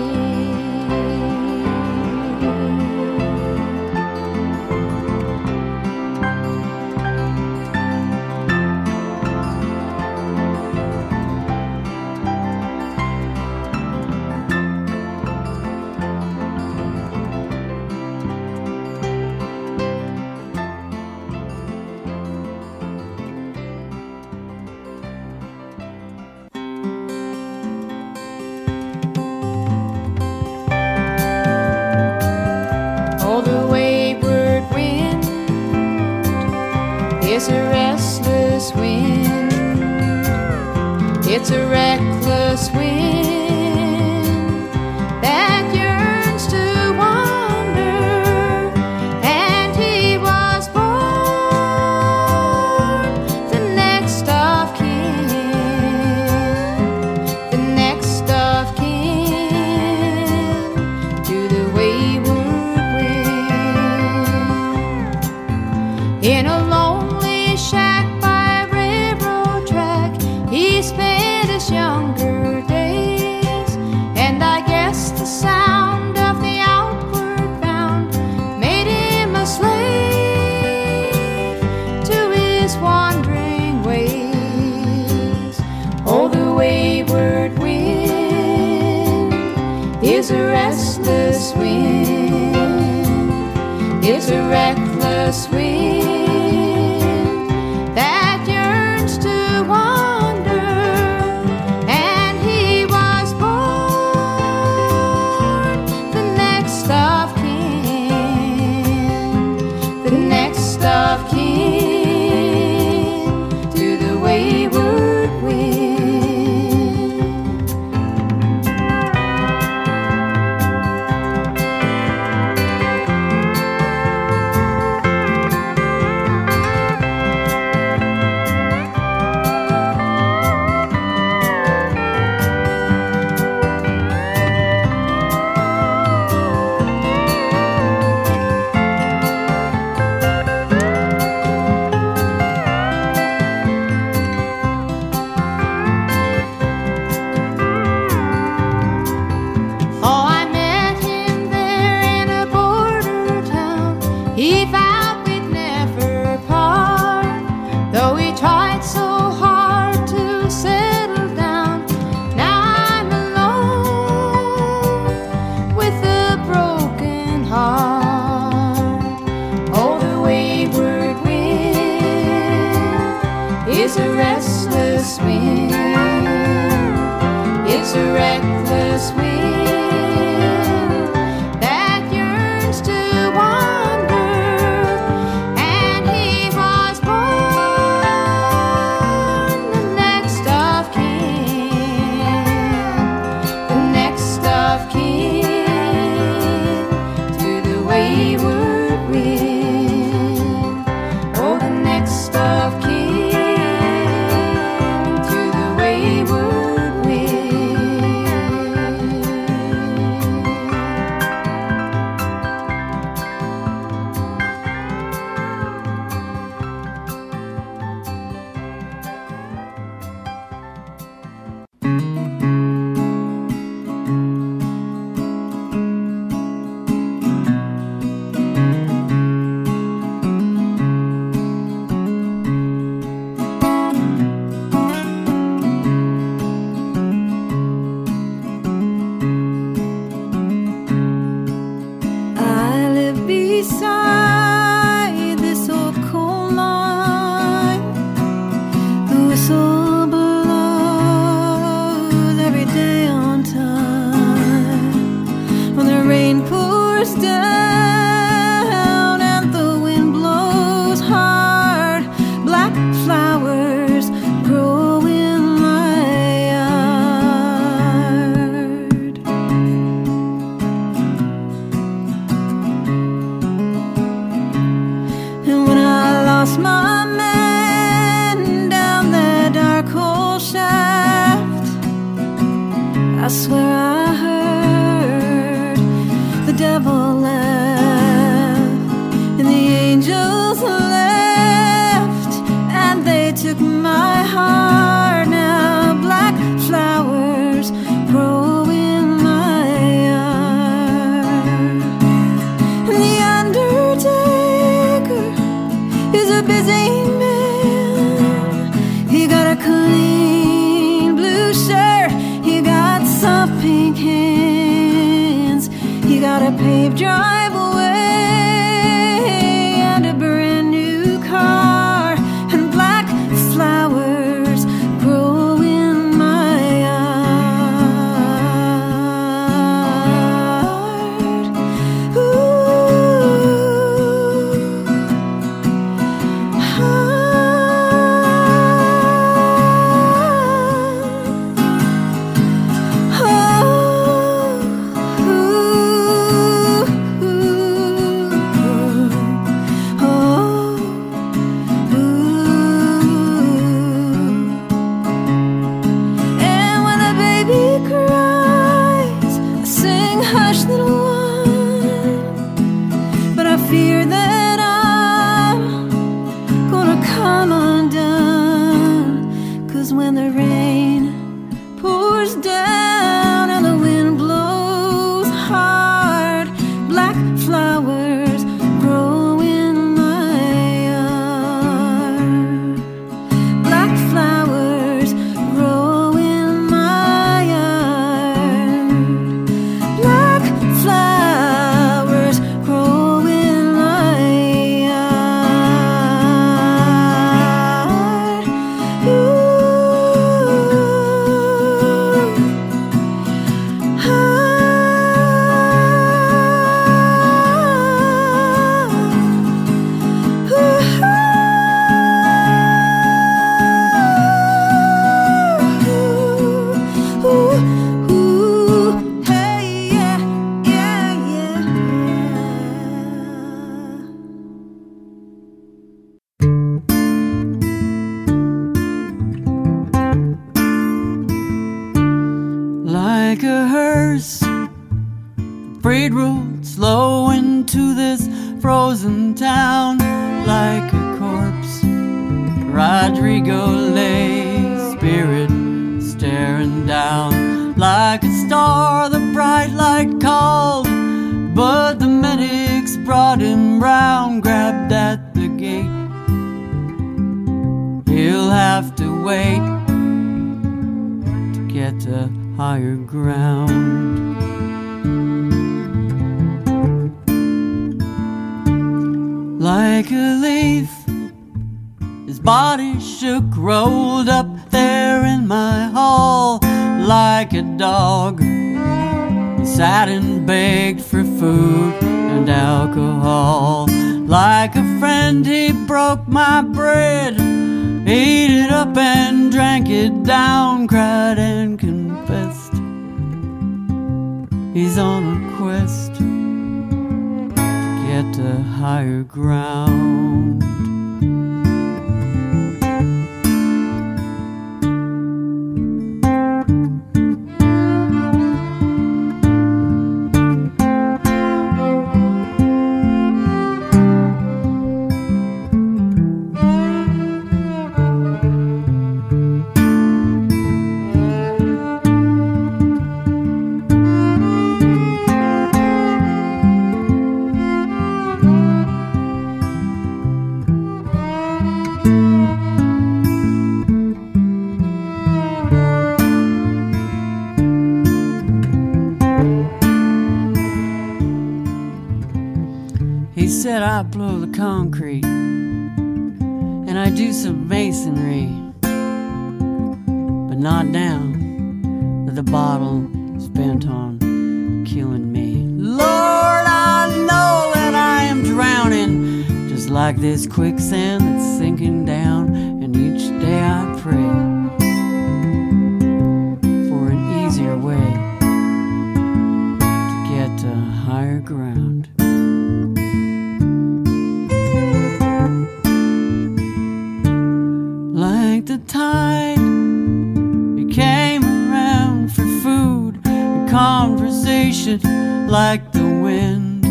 mind. You came around for food and conversation like the wind.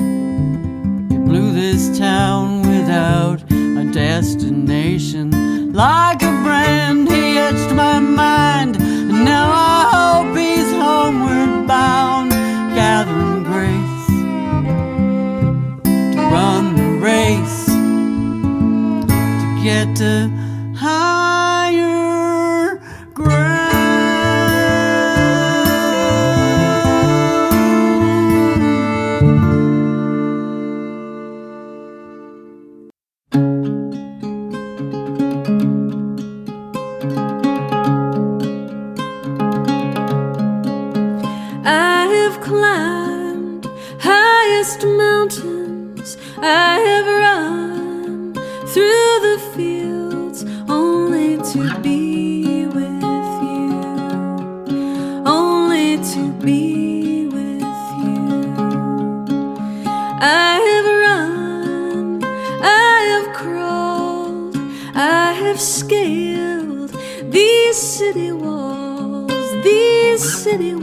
You blew this town without a destination like a brand. He etched my mind, and now I hope he's homeward bound, gathering grace to run the race to get to
city walls, these city walls.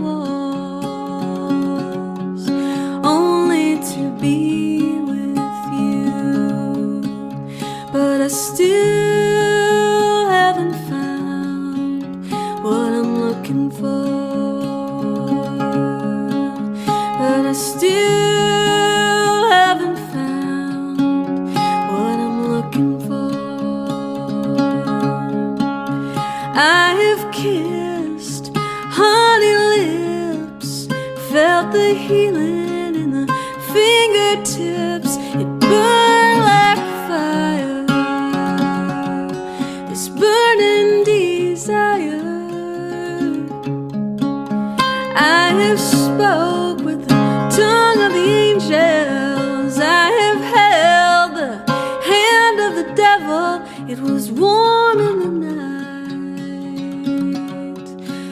It was warm in the night.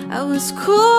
I was cold.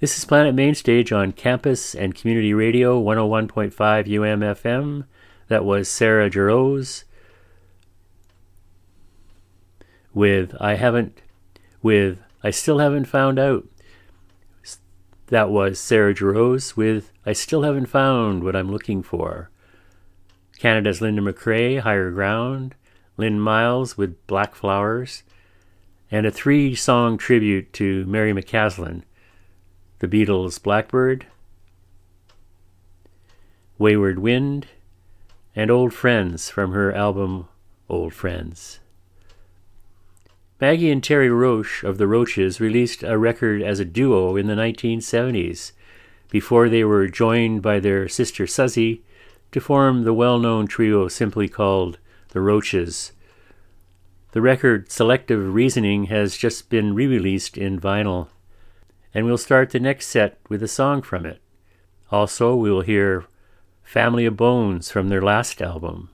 This is Planet Mainstage on campus and community radio 101.5 UMFM. That was Sarah Jarosz with I haven't with I still haven't found out. That was Sarah Jarosz with I still haven't found what I'm looking for. Canada's Linda McRae, Higher Ground, Lynn Miles with Black Flowers, and a three song tribute to Mary McCaslin The Beatles' Blackbird, Wayward Wind, and Old Friends from her album Old Friends. Maggie and Terry Roche of the Roches released a record as a duo in the 1970s before they were joined by their sister Suzy to form the well known trio simply called the Roches. The record Selective Reasoning has just been re released in vinyl, and we'll start the next set with a song from it. Also, we will hear Family of Bones from their last album,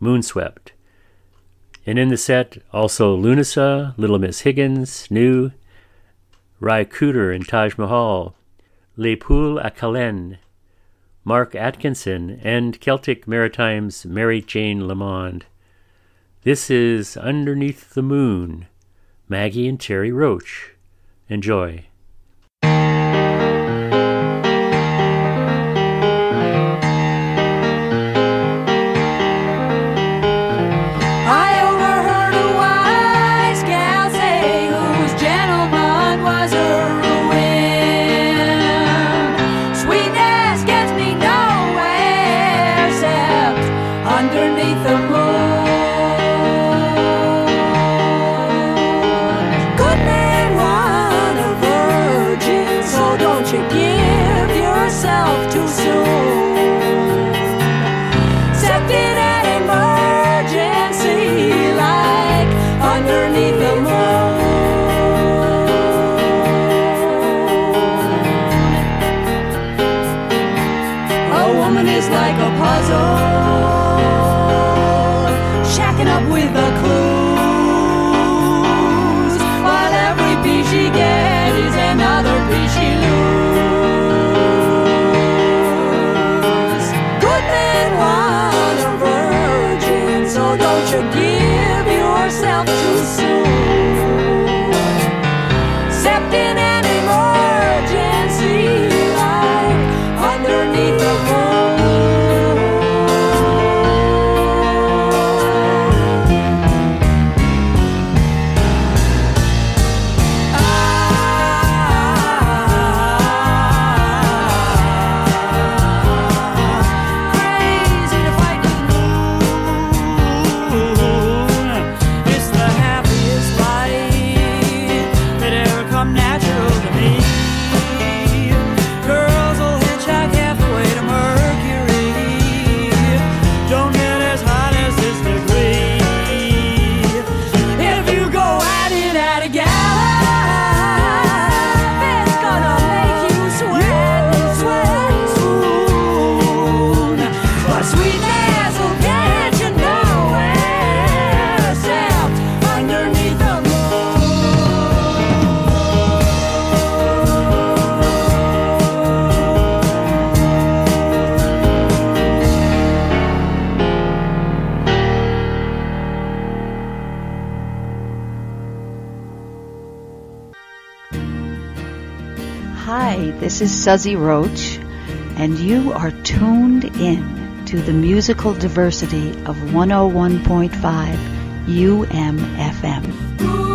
Moonswept. And in the set, also Lunasa, Little Miss Higgins, New, Ry Cooder and Taj Mahal, Les Poules à Colin, Mark Atkinson, and Celtic Maritime's Mary Jane Lamond. This is Underneath the Moon, Maggie and Terry Roche. Enjoy.
To me. This
is Suzy Roche, and you are tuned in to the musical diversity of 101.5 UMFM.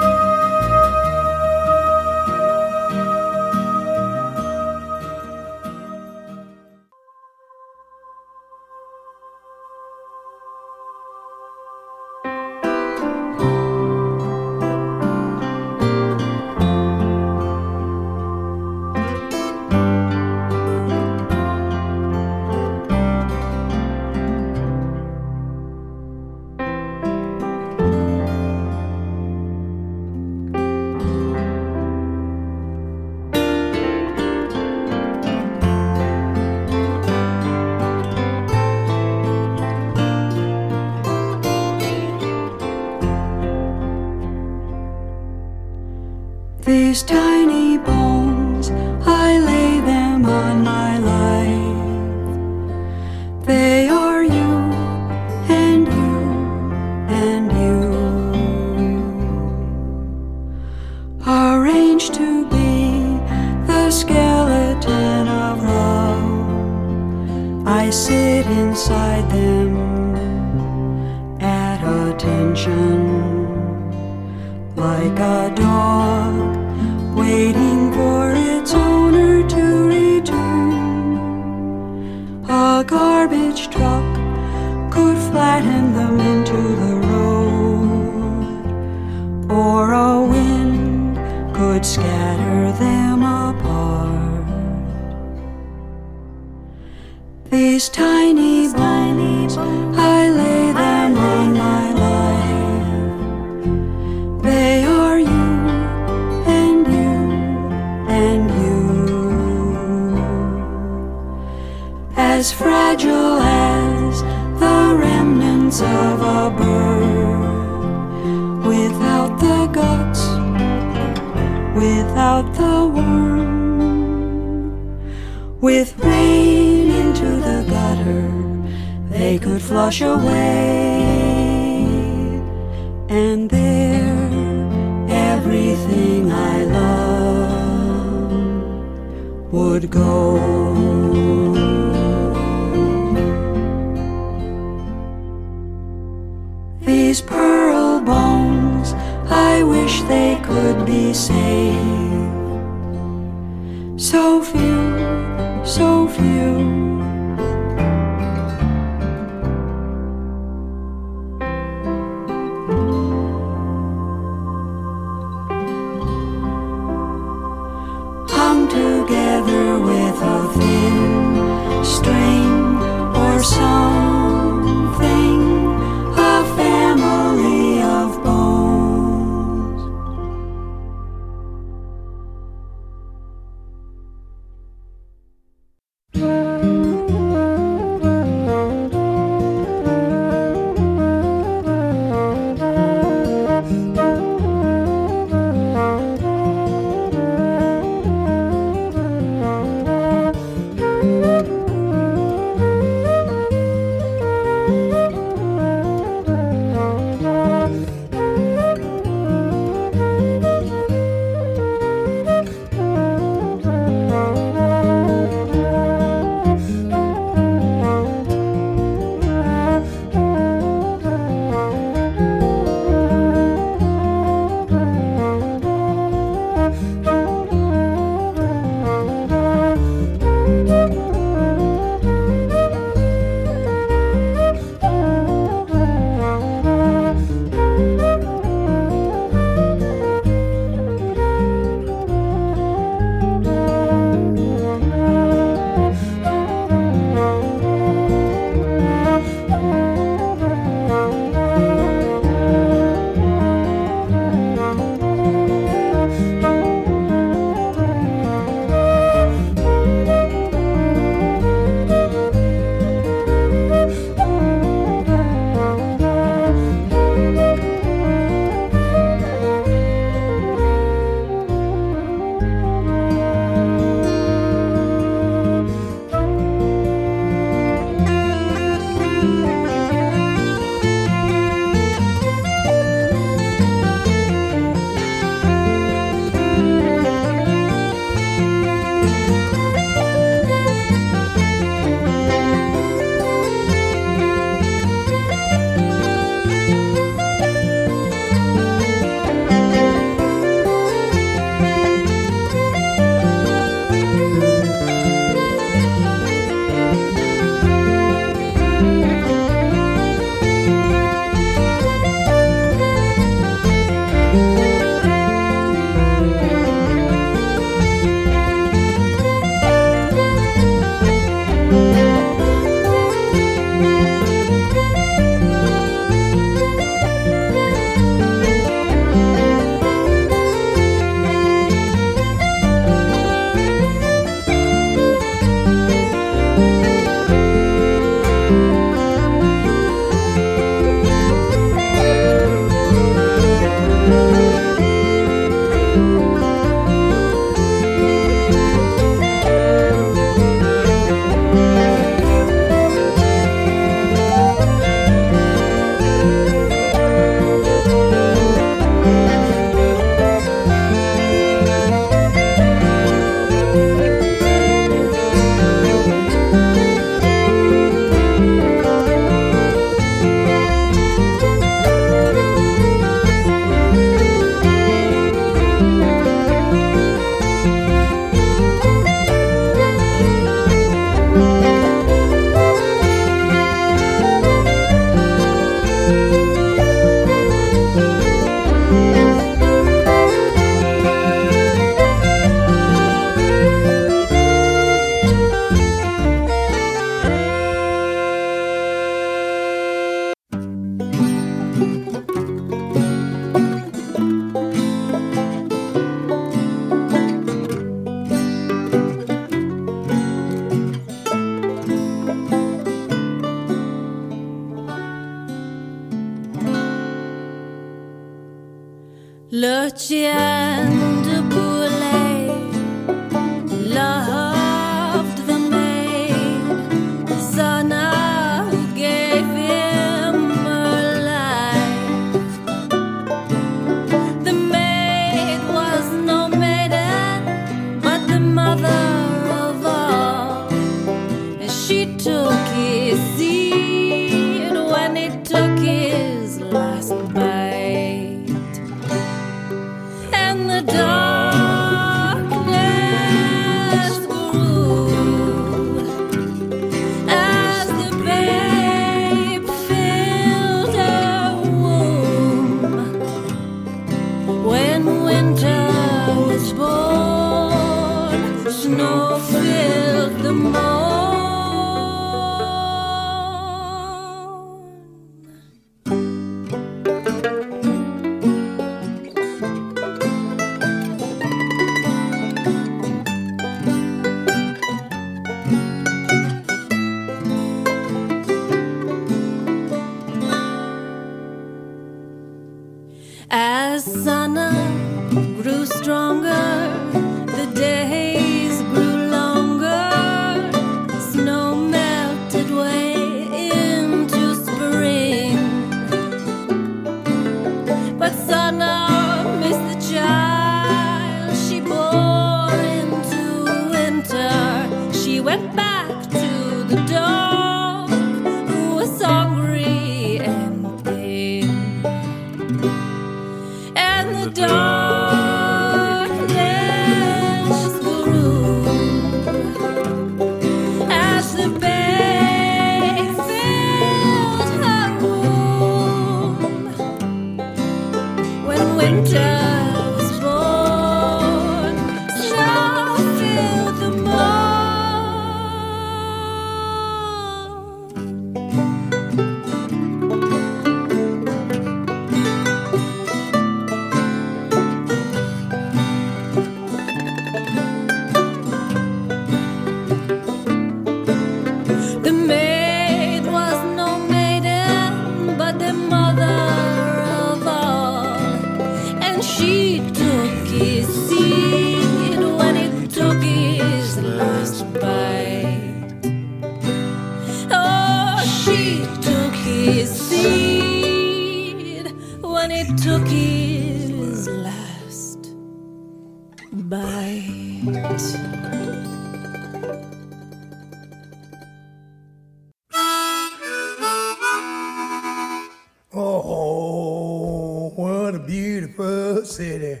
city.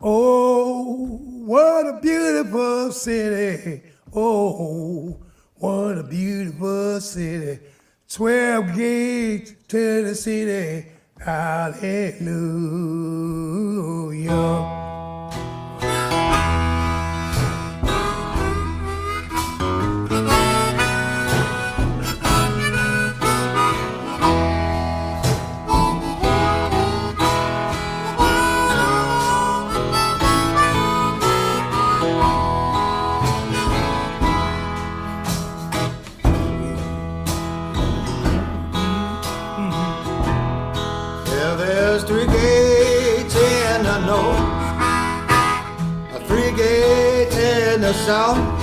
Oh, what a beautiful city. Oh, what a beautiful city. 12 gates to the city. Hallelujah. now.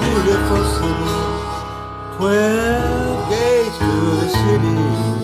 Beautiful city.
Twelve
gates to the city.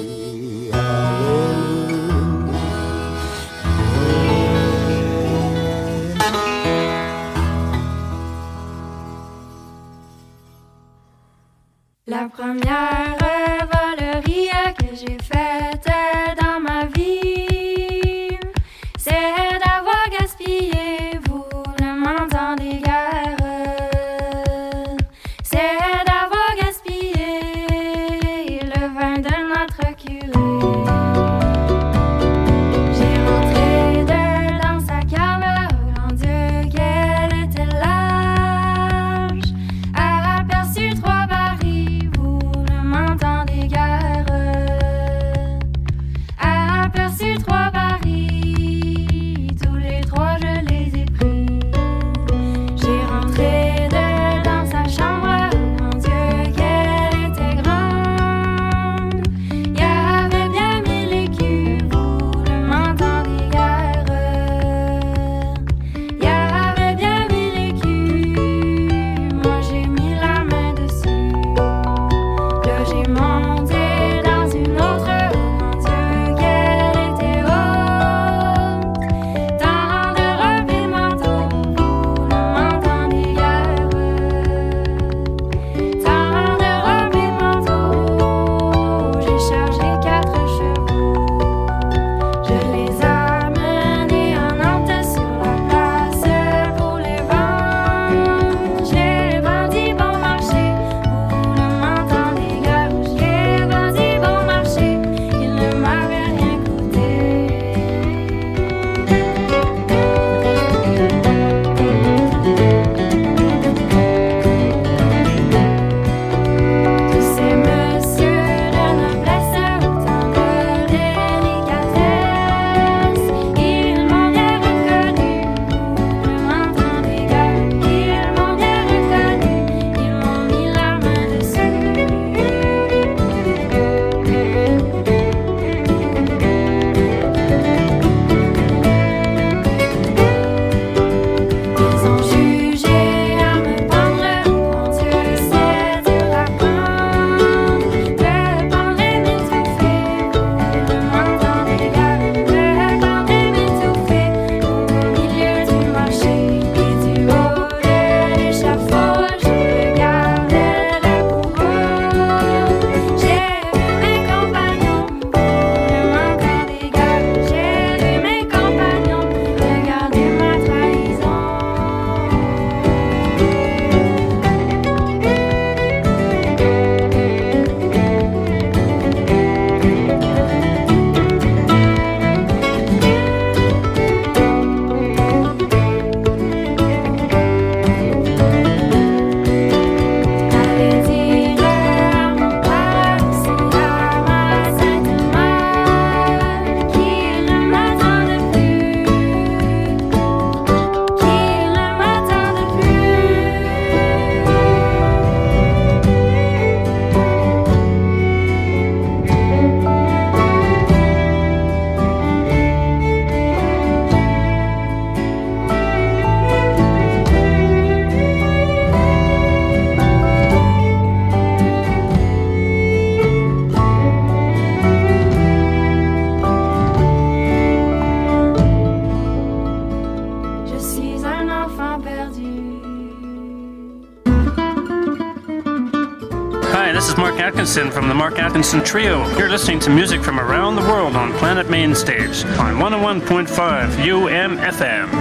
Atkinson from the Mark Atkinson Trio. You're listening to music from around the world on Planet Mainstage on 101.5 UMFM.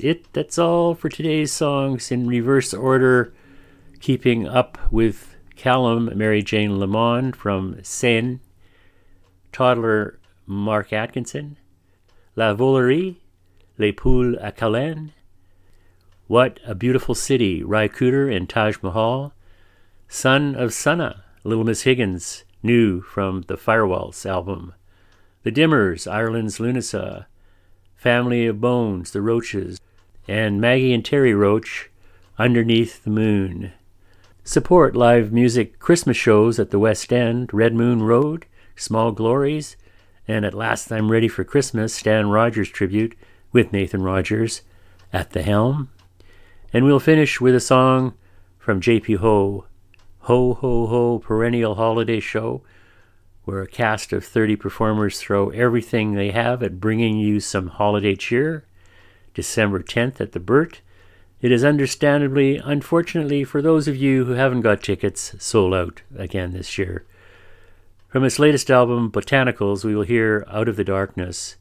It. That's all for today's songs in reverse order, keeping up with Callum Mary Jane Lamond from Seine, toddler Mark Atkinson, La Volerie, Les Poules à Colin, What a Beautiful City, Ry Cooder and Taj Mahal, Son of Sunna, Little Miss Higgins, new from the Firewalls album, The Dimmers, Ireland's Lunasa, Family of Bones, The Roches, and Maggie and Terry Roche, Underneath the Moon. Support live music Christmas shows at the West End, Red Moon Road, Small Glories, and at Last I'm Ready for Christmas, Stan Rogers tribute with Nathan Rogers at the helm. And we'll finish with a song from JP Hoe, Ho Ho Ho Perennial Holiday Show, where a cast of 30 performers throw everything they have at bringing you some holiday cheer. December 10th at the Burt. It is understandably, unfortunately, for those of you who haven't got tickets, sold out again this year. From his latest album, Botanicals, we will hear Out of the Darkness.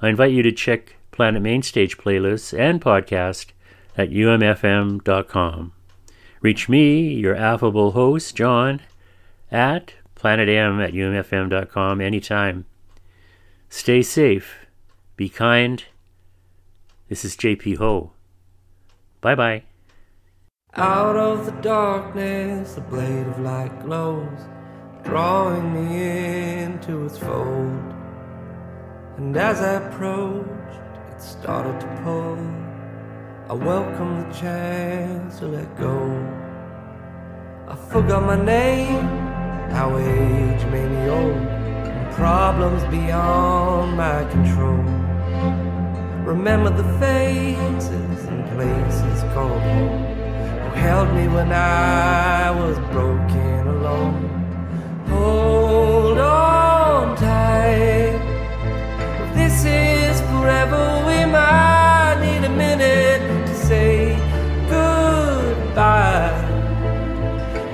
I invite you to check Planet Mainstage playlists and podcast at umfm.com. Reach me, your affable host, John, at planetm at umfm.com anytime. Stay safe. Be kind. This is JP Hoe. Bye bye.
Out of the darkness, the blade of light glows, drawing me into its fold. And as I approached, it started to pull. I welcomed the chance to let go. I forgot my name, how age made me old, and problems beyond my control. Remember the faces and places called home who held me when I was broken alone. Hold on tight. If this is forever, we might need a minute to say goodbye.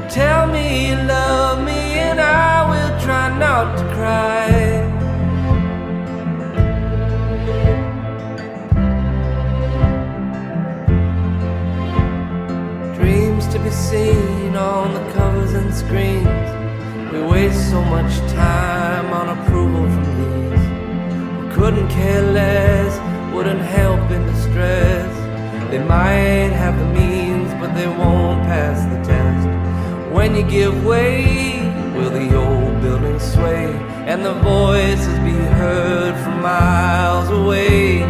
Tell me you love me, and I will try not to cry. Seen on the covers and screens. We waste so much time on approval from these. We couldn't care less, wouldn't help in distress. They might have the means, but they won't pass the test. When you give way, will the old building sway? And the voices be heard from miles away.